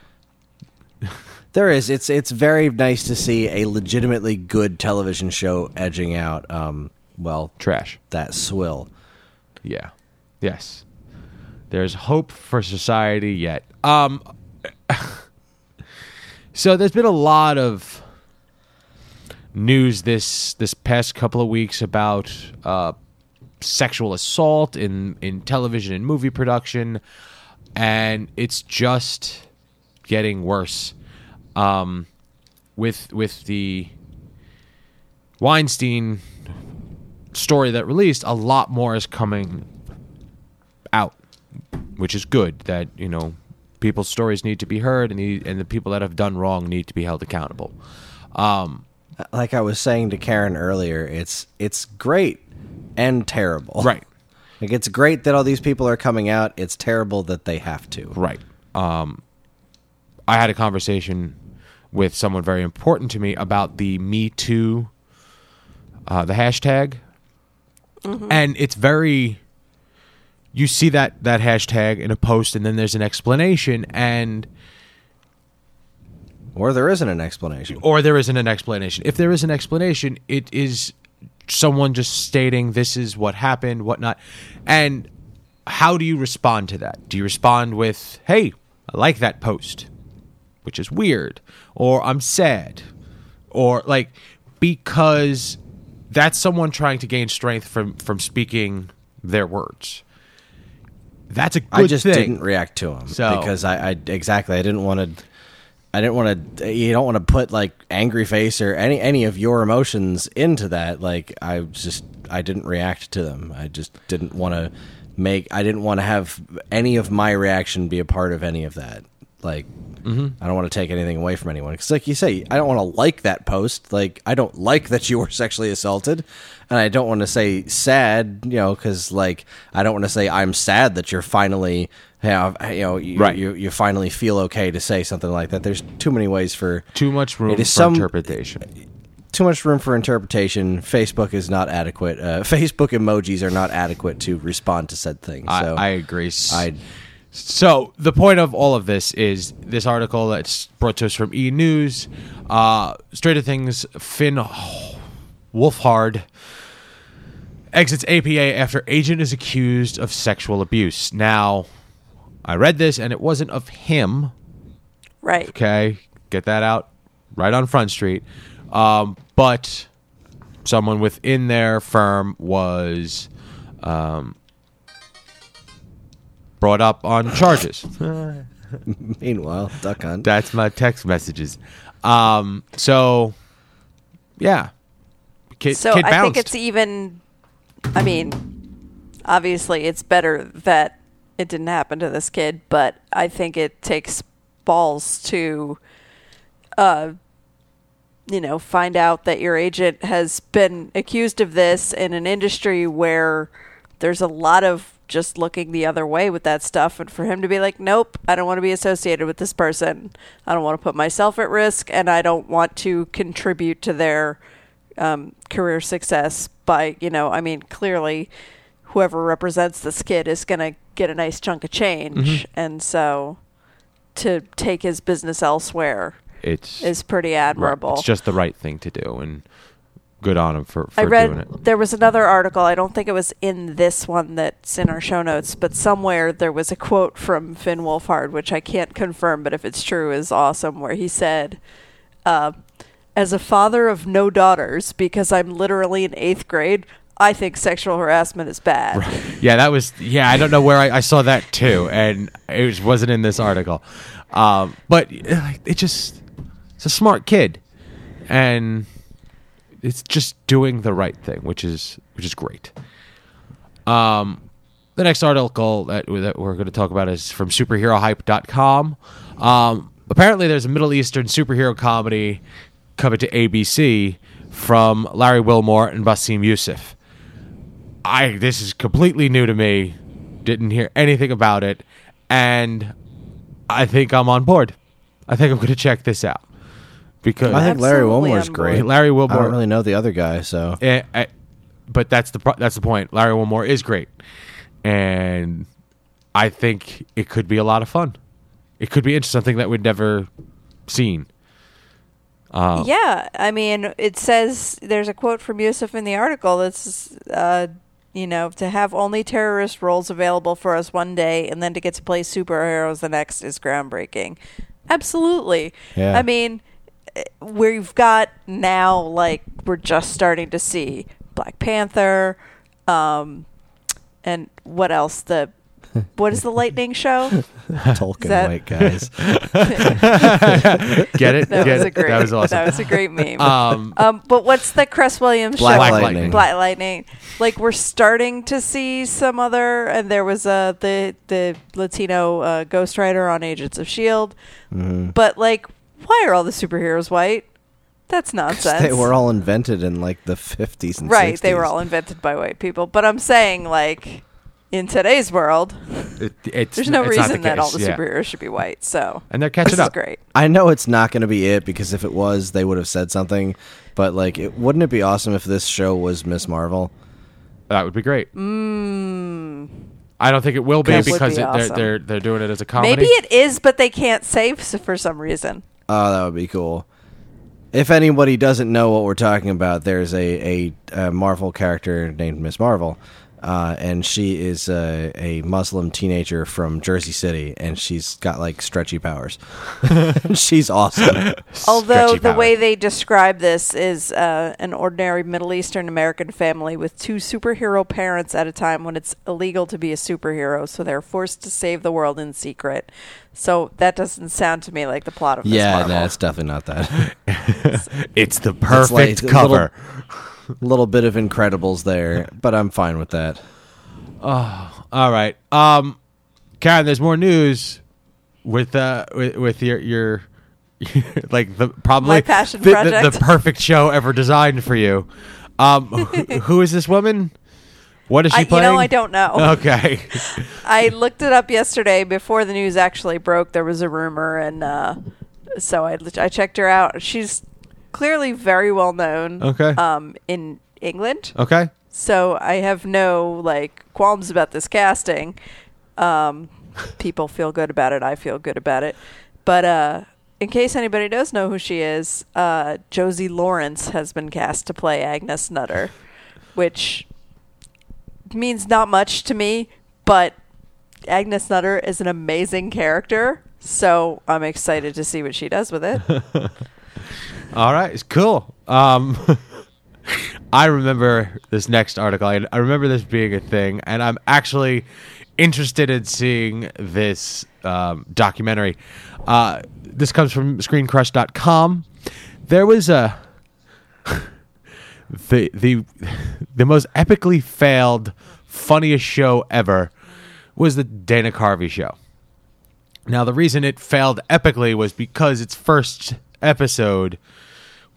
There is. It's it's very nice to see a legitimately good television show edging out. Um, well, Trash. that swill. Yeah. Yes. There's hope for society yet. Um [LAUGHS] So there's been a lot of news this this past couple of weeks about uh sexual assault in in television and movie production and it's just getting worse. Um with with the Weinstein story that released, a lot more is coming out, which is good. That you know, people's stories need to be heard, and the and the people that have done wrong need to be held accountable. Um, Like I was saying to Karen earlier, it's it's great and terrible. right, Like it's great that all these people are coming out. It's terrible that they have to. right. Um, I had a conversation with someone very important to me about the Me Too, uh, the hashtag, and it's very. You see that that hashtag in a post, and then there's an explanation, and Or there isn't an explanation. or there isn't an explanation. If there is an explanation, it is someone just stating this is what happened, whatnot. And how do you respond to that? Do you respond with, hey, I like that post, which is weird, or I'm sad, or like, because that's someone trying to gain strength from, from speaking their words. That's a good I just thing. didn't react to him So- because I, I exactly I didn't want to. I didn't want to. You don't want to put like angry face or any any of your emotions into that. Like I just I didn't react to them. I just didn't want to make. I didn't want to have any of my reaction be a part of any of that. Like Mm-hmm. I don't want to take anything away from anyone because, like you say, I don't want to like that post. Like I don't like that you were [LAUGHS] sexually assaulted, and I don't want to say sad. You know, because like I don't want to say I'm sad that you're finally have you know you, Right. you you finally feel okay to say something like that. There's too many ways for Too much room It is for some- interpretation. too much room for interpretation. Facebook is not adequate. Uh, [LAUGHS] Facebook emojis are not adequate to respond to said things. I, So I agree. I So the point of all of this is this article that's brought to us from E News. Uh, Stranger Things, Finn Wolfhard exits APA after agent is accused of sexual abuse. Now, I read this and it wasn't of him. Right. Okay, get that out right on Front Street. Um, but someone within their firm was um, brought up on charges. [LAUGHS] meanwhile duck hunt. That's my text messages. Um, so, yeah, kid, So kid I bounced. think it's even. I mean, obviously it's better that it didn't happen to this kid, but I think it takes balls to uh you know, find out that your agent has been accused of this in an industry where there's a lot of just looking the other way with that stuff and for him to be like, "Nope, I don't want to be associated with this person. I don't want to put myself at risk and I don't want to contribute to their um, career success by, you know, I mean, clearly whoever represents this kid is going to get a nice chunk of change. And so to take his business elsewhere It's is pretty right, admirable. It's just the right thing to do, and good on him for, for I doing read it. there was another article. I don't think it was in this one that's in our show notes, but somewhere there was a quote from Finn Wolfhard, which I can't confirm, but if it's true, is awesome. Where he said, uh, "As a father of no daughters, because I'm literally in eighth grade, I think sexual harassment is bad." Yeah, that was. Yeah, I don't know where I, I saw that too, and it was, wasn't in this article. Um, but it just, it's a smart kid, and it's just doing the right thing, which is which is great. Um, the next article that, that we're going to talk about is from superherohype.com. Um, apparently, there's a Middle Eastern superhero comedy coming to ABC from Larry Wilmore and Bassem Youssef. I this is completely new to me. Didn't hear anything about it, and I think I'm on board. I think I'm going to check this out because I think Larry Absolutely Wilmore's great. board. Larry I Wilmore- don't really know the other guy, so Eh, eh, but that's the pro- that's the point. Larry Wilmore is great, and I think it could be a lot of fun. It could be interesting, something that we'd never seen. Uh, Yeah, I mean, it says there's a quote from Youssef in the article that's, uh, you know, to have only terrorist roles available for us one day and then to get to play superheroes the next is groundbreaking. Absolutely. Yeah. I mean, eh, we've got now, like, we're just starting to see Black Panther, um, and what else? The. [LAUGHS] What is the lightning show? [LAUGHS] Tolkien that- white guys. [LAUGHS] get it? That Get was a it? great. That was awesome. That was a great meme. um, Um, but what's the Cress Williams Black show? Black Lightning. Lightning. Black Lightning. Like we're starting to see some other, and there was uh, the the Latino uh, Ghost Rider on Agents of Shield. Mhm. But like, why are all the superheroes white? That's nonsense. They were all invented in like the 50s and right. 60s. They were all invented by white people. But I'm saying like. In today's world, it, it's, there's no it's reason the that all case, the yeah. superheroes should be white. So and they're this catching is up. great. I know it's not going to be it because if it was, they would have said something. But like, it, wouldn't it be awesome if this show was Miss Marvel? That would be great. Mm, I don't think it will be That because be it, they're they're they're doing it as a comedy. maybe it is, but they can't save for some reason. Oh, that would be cool. If anybody doesn't know what we're talking about, there's a, a, a Marvel character named Miss Marvel, uh, and she is a, a Muslim teenager from Jersey City, and she's got like stretchy powers. [LAUGHS] she's awesome. Although Stretchy the power. way they describe this is uh, an ordinary Middle Eastern American family with two superhero parents at a time when it's illegal to be a superhero, so they're forced to save the world in secret. So that doesn't sound to me like the plot of Miss yeah, Marvel. no, it's definitely not that. [LAUGHS] it's the like perfect a cover. A [LAUGHS] little bit of Incredibles there, but I'm fine with that. Oh, all right, um, Karen. There's more news with uh with, with your your. [LAUGHS] like the probably My passion the, the- project. the perfect show ever designed for you. Um, who, [LAUGHS] who is this woman? What is she I, you playing? know, I don't know. Okay, I looked it up yesterday before the news actually broke. There was a rumor, and uh, so I I checked her out. She's clearly very well known. Okay. Um, in England. okay. So I have no like qualms about this casting. Um, [LAUGHS] people feel good about it. I feel good about it. But uh, in case anybody does know who she is, uh, Josie Lawrence has been cast to play Agnes Nutter, which means not much to me. But Agnes Nutter is an amazing character, so I'm excited to see what she does with it. [LAUGHS] All right, it's cool. Um, [LAUGHS] I remember this next article. I, I remember this being a thing, and I'm actually interested in seeing this um, documentary. Uh, this comes from ScreenCrush.com. There was a [LAUGHS] the the [LAUGHS] the most epically failed funniest show ever was the Dana Carvey show. Now, the reason it failed epically was because its first episode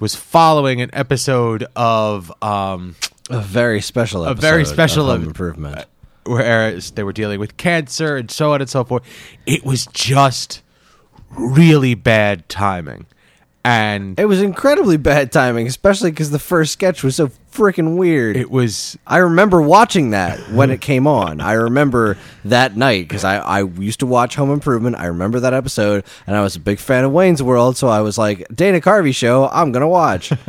was following an episode of um, A very special episode. very special of Home improvement. where they were dealing with cancer and so on and so forth. It was just really bad timing. And It was incredibly bad timing, especially because the first sketch was so freaking weird. it was I remember watching that when it came on. I remember that night because I, I used to watch Home Improvement. I remember that episode, and I was a big fan of Wayne's World, so I was like, Dana Carvey show, I'm gonna watch. [LAUGHS]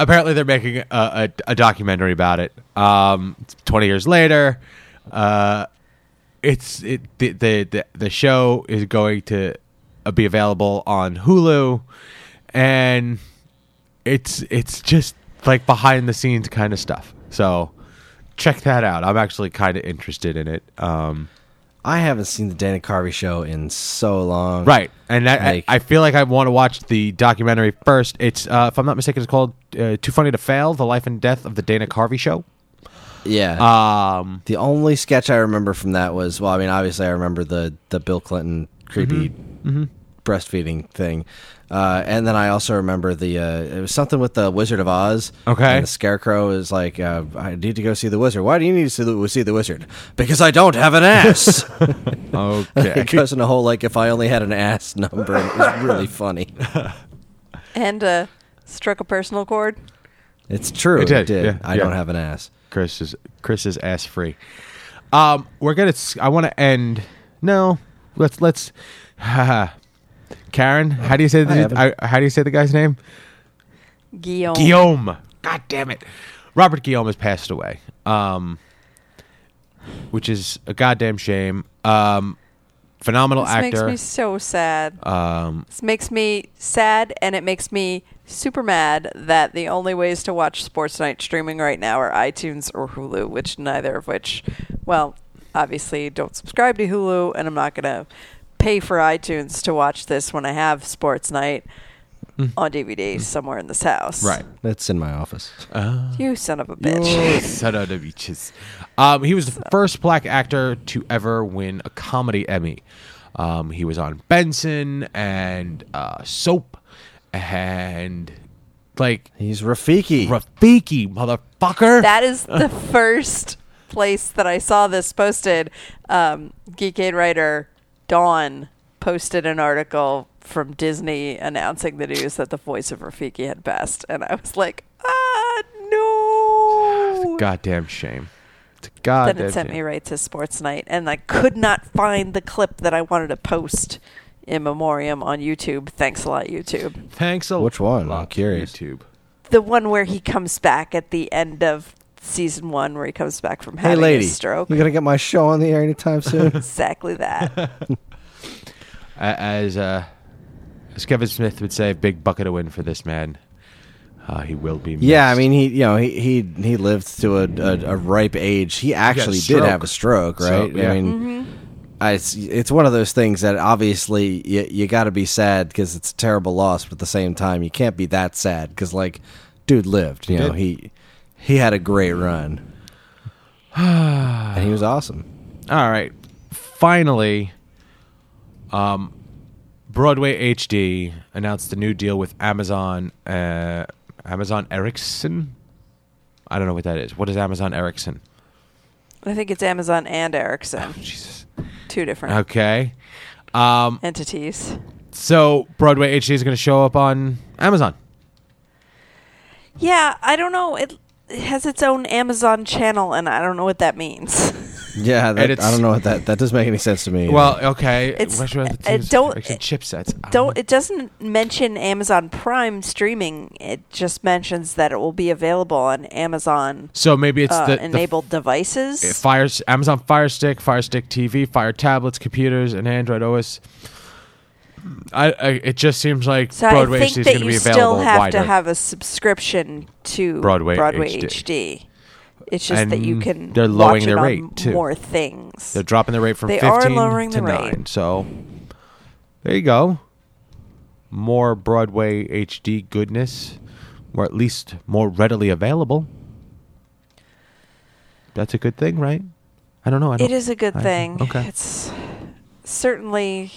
apparently they're making a, a, a documentary about it. Um, 20 years later, uh, it's it the, the the the show is going to be available on Hulu, and it's it's just like behind the scenes kind of stuff. So check that out. I'm actually kind of interested in it. Um, I haven't seen the Dana Carvey show in so long. Right, and I, Like- I, I feel like I want to watch the documentary first. It's, uh, if I'm not mistaken, it's called uh, "Too Funny to Fail: The Life and Death of the Dana Carvey Show." Yeah. Um, the only sketch I remember from that was well, I mean, obviously I remember the the Bill Clinton creepy Mm-hmm. Breastfeeding thing, uh, and then I also remember the uh, it was something with the Wizard of Oz. Okay. and the Scarecrow is like, uh, I need to go see the wizard. Why do you need to see the, see the wizard? Because I don't have an ass. [LAUGHS] okay, it goes in a whole like if I only had an ass number. and It was really [LAUGHS] funny. And uh, struck a personal chord. It's true. It did, It did. yeah, I yeah. don't have an ass. Chris is Chris is ass free. Um, we're gonna. s- I want to end. No, let's let's. [LAUGHS] Karen, how do you say the. I, how do you say the guy's name? Guillaume. Guillaume. God damn it. Robert Guillaume has passed away. Um which is a goddamn shame. Um phenomenal This actor. makes me so sad. um This makes me sad, and it makes me super mad that the only ways to watch Sports Night streaming right now are iTunes or Hulu, which neither of which, well, obviously don't subscribe to Hulu, and I'm not going to pay for iTunes to watch this when I have Sports Night on DVD somewhere in this house. Right. That's in my office. You son of a bitch. Son of a beaches. Um, he was the first black actor to ever win a comedy Emmy. Um, he was on Benson and uh, Soap and like He's Rafiki. Rafiki, motherfucker. That is the [LAUGHS] first place that I saw this posted. Um, Geekade writer Dawn posted an article from Disney announcing the news that the voice of Rafiki had passed, and I was like, ah, no. goddamn shame. It's a Then it sent shame. me right to Sports Night, and I could not find the clip that I wanted to post in memoriam on YouTube. Thanks a lot, YouTube. Thanks a lot. Which one? lot, I'm curious. YouTube. The one where he comes back at the end of season one, where he comes back from Hey, having lady, a stroke. you gonna get my show on the air anytime soon? [LAUGHS] exactly that. [LAUGHS] As uh, as Kevin Smith would say, big bucket of win for this man. Uh, he will be. yeah, I mean, he you know he he he lived to a, a, a ripe age. He actually did have a stroke, right? So, yeah. I mean, I, it's it's one of those things that obviously you you got to be sad because it's a terrible loss, but at the same time you can't be that sad because like, dude lived. You know did. he he had a great run, and he was awesome. All right. Finally, um, Broadway HD announced a new deal with Amazon. Uh, Amazon Ericsson. I don't know what that is. What is Amazon Ericsson? I think it's Amazon and Ericsson, Jesus. two different Okay. Um, entities. so Broadway HD is going to show up on Amazon. Yeah, I don't know. It, it has its own Amazon channel, and I don't know what that means. [LAUGHS] Yeah, that, I don't know what that that doesn't make any sense to me. Well, okay. It's- Which one of the uh, it don't- Ericsson uh, chipsets. I don't it doesn't mention Amazon Prime streaming. It just mentions that it will be available on Amazon So maybe it's uh, the, the enabled devices. It fires Amazon Fire Stick, Fire Stick TV, Fire tablets, computers, and Android OS. I, I it just seems like so Broadway I HD is going to you be still available have wider. to have a subscription to Broadway Broadway HD. HD. It's just that you can they're lowering their rate, too. more things. They're dropping the rate from They are fifteen lowering to the rate. nine. So there you go. More Broadway HD goodness, or at least more readily available. that's a good thing, right? I don't know. I don't, It is a good I- thing. okay. It's certainly.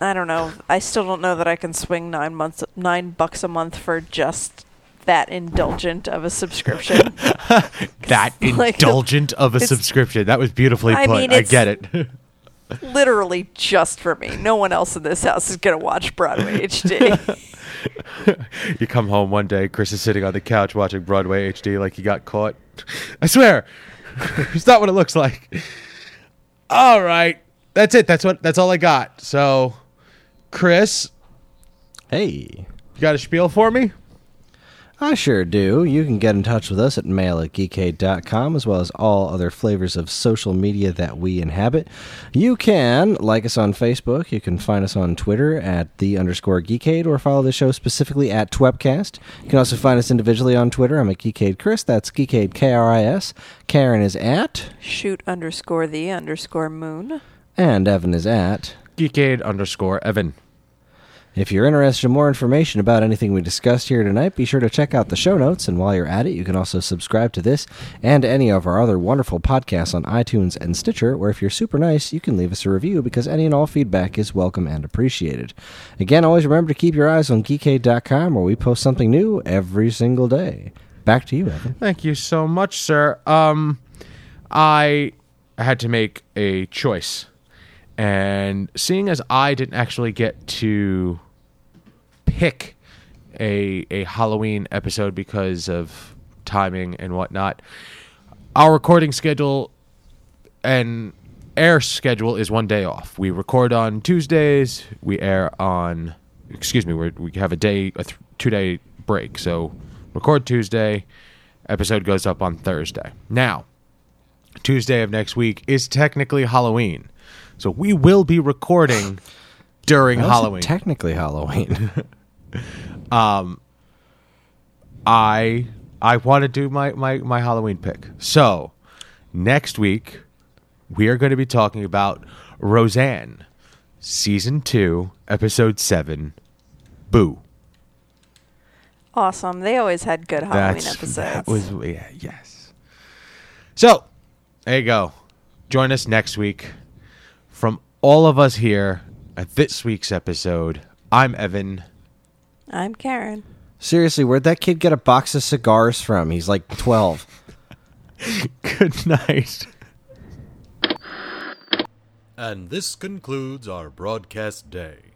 I don't know. I still don't know that I can swing nine months, nine bucks a month for just that indulgent of a subscription. [LAUGHS] that [LAUGHS] like, indulgent of a subscription. That was beautifully put. I mean, I get it. [LAUGHS] Literally just for me. No one else in this house is gonna watch Broadway HD. you come home one day, Chris is sitting on the couch watching Broadway HD like he got caught. I swear, it's not what it looks like. All right, that's it. That's what. That's all I got. So, Chris, Hey. you got a spiel for me? I sure do. You can get in touch with us at mail at geekade.com as well as all other flavors of social media that we inhabit. You can like us on Facebook. You can find us on Twitter at the underscore geekade or follow the show specifically at Twepcast. You can also find us individually on Twitter. I'm at Geekade Chris. That's Geekade K R I S. Karen is at. Shoot underscore the underscore moon. And Evan is at. Geekade underscore Evan. If you're interested in more information about anything we discussed here tonight, be sure to check out the show notes. And while you're at it, you can also subscribe to this and any of our other wonderful podcasts on iTunes and Stitcher, where if you're super nice, you can leave us a review because any and all feedback is welcome and appreciated. Again, always remember to keep your eyes on geekade.com where we post something new every single day. Back to you, Evan. Thank you so much, sir. Um, I had to make a choice, and seeing as I didn't actually get to pick a a Halloween episode because of timing and whatnot, our recording schedule and air schedule is one day off. We record on Tuesdays. We air on, excuse me, we're, we have a day, a th- two day break. So record Tuesday, episode goes up on Thursday. Now, Tuesday of next week is technically Halloween. So we will be recording during How's Halloween. Technically Halloween. [LAUGHS] um, I I want to do my, my, my Halloween pick. So next week we are going to be talking about Roseanne, season two, episode seven. Boo. Awesome. They always had good Halloween That's- episodes. That was yeah, yes. So there you go. Join us next week. From all of us here at this week's episode, I'm Evan. I'm Karen. Seriously, where'd that kid get a box of cigars from? He's like 12. [LAUGHS] Good night. And this concludes our broadcast day.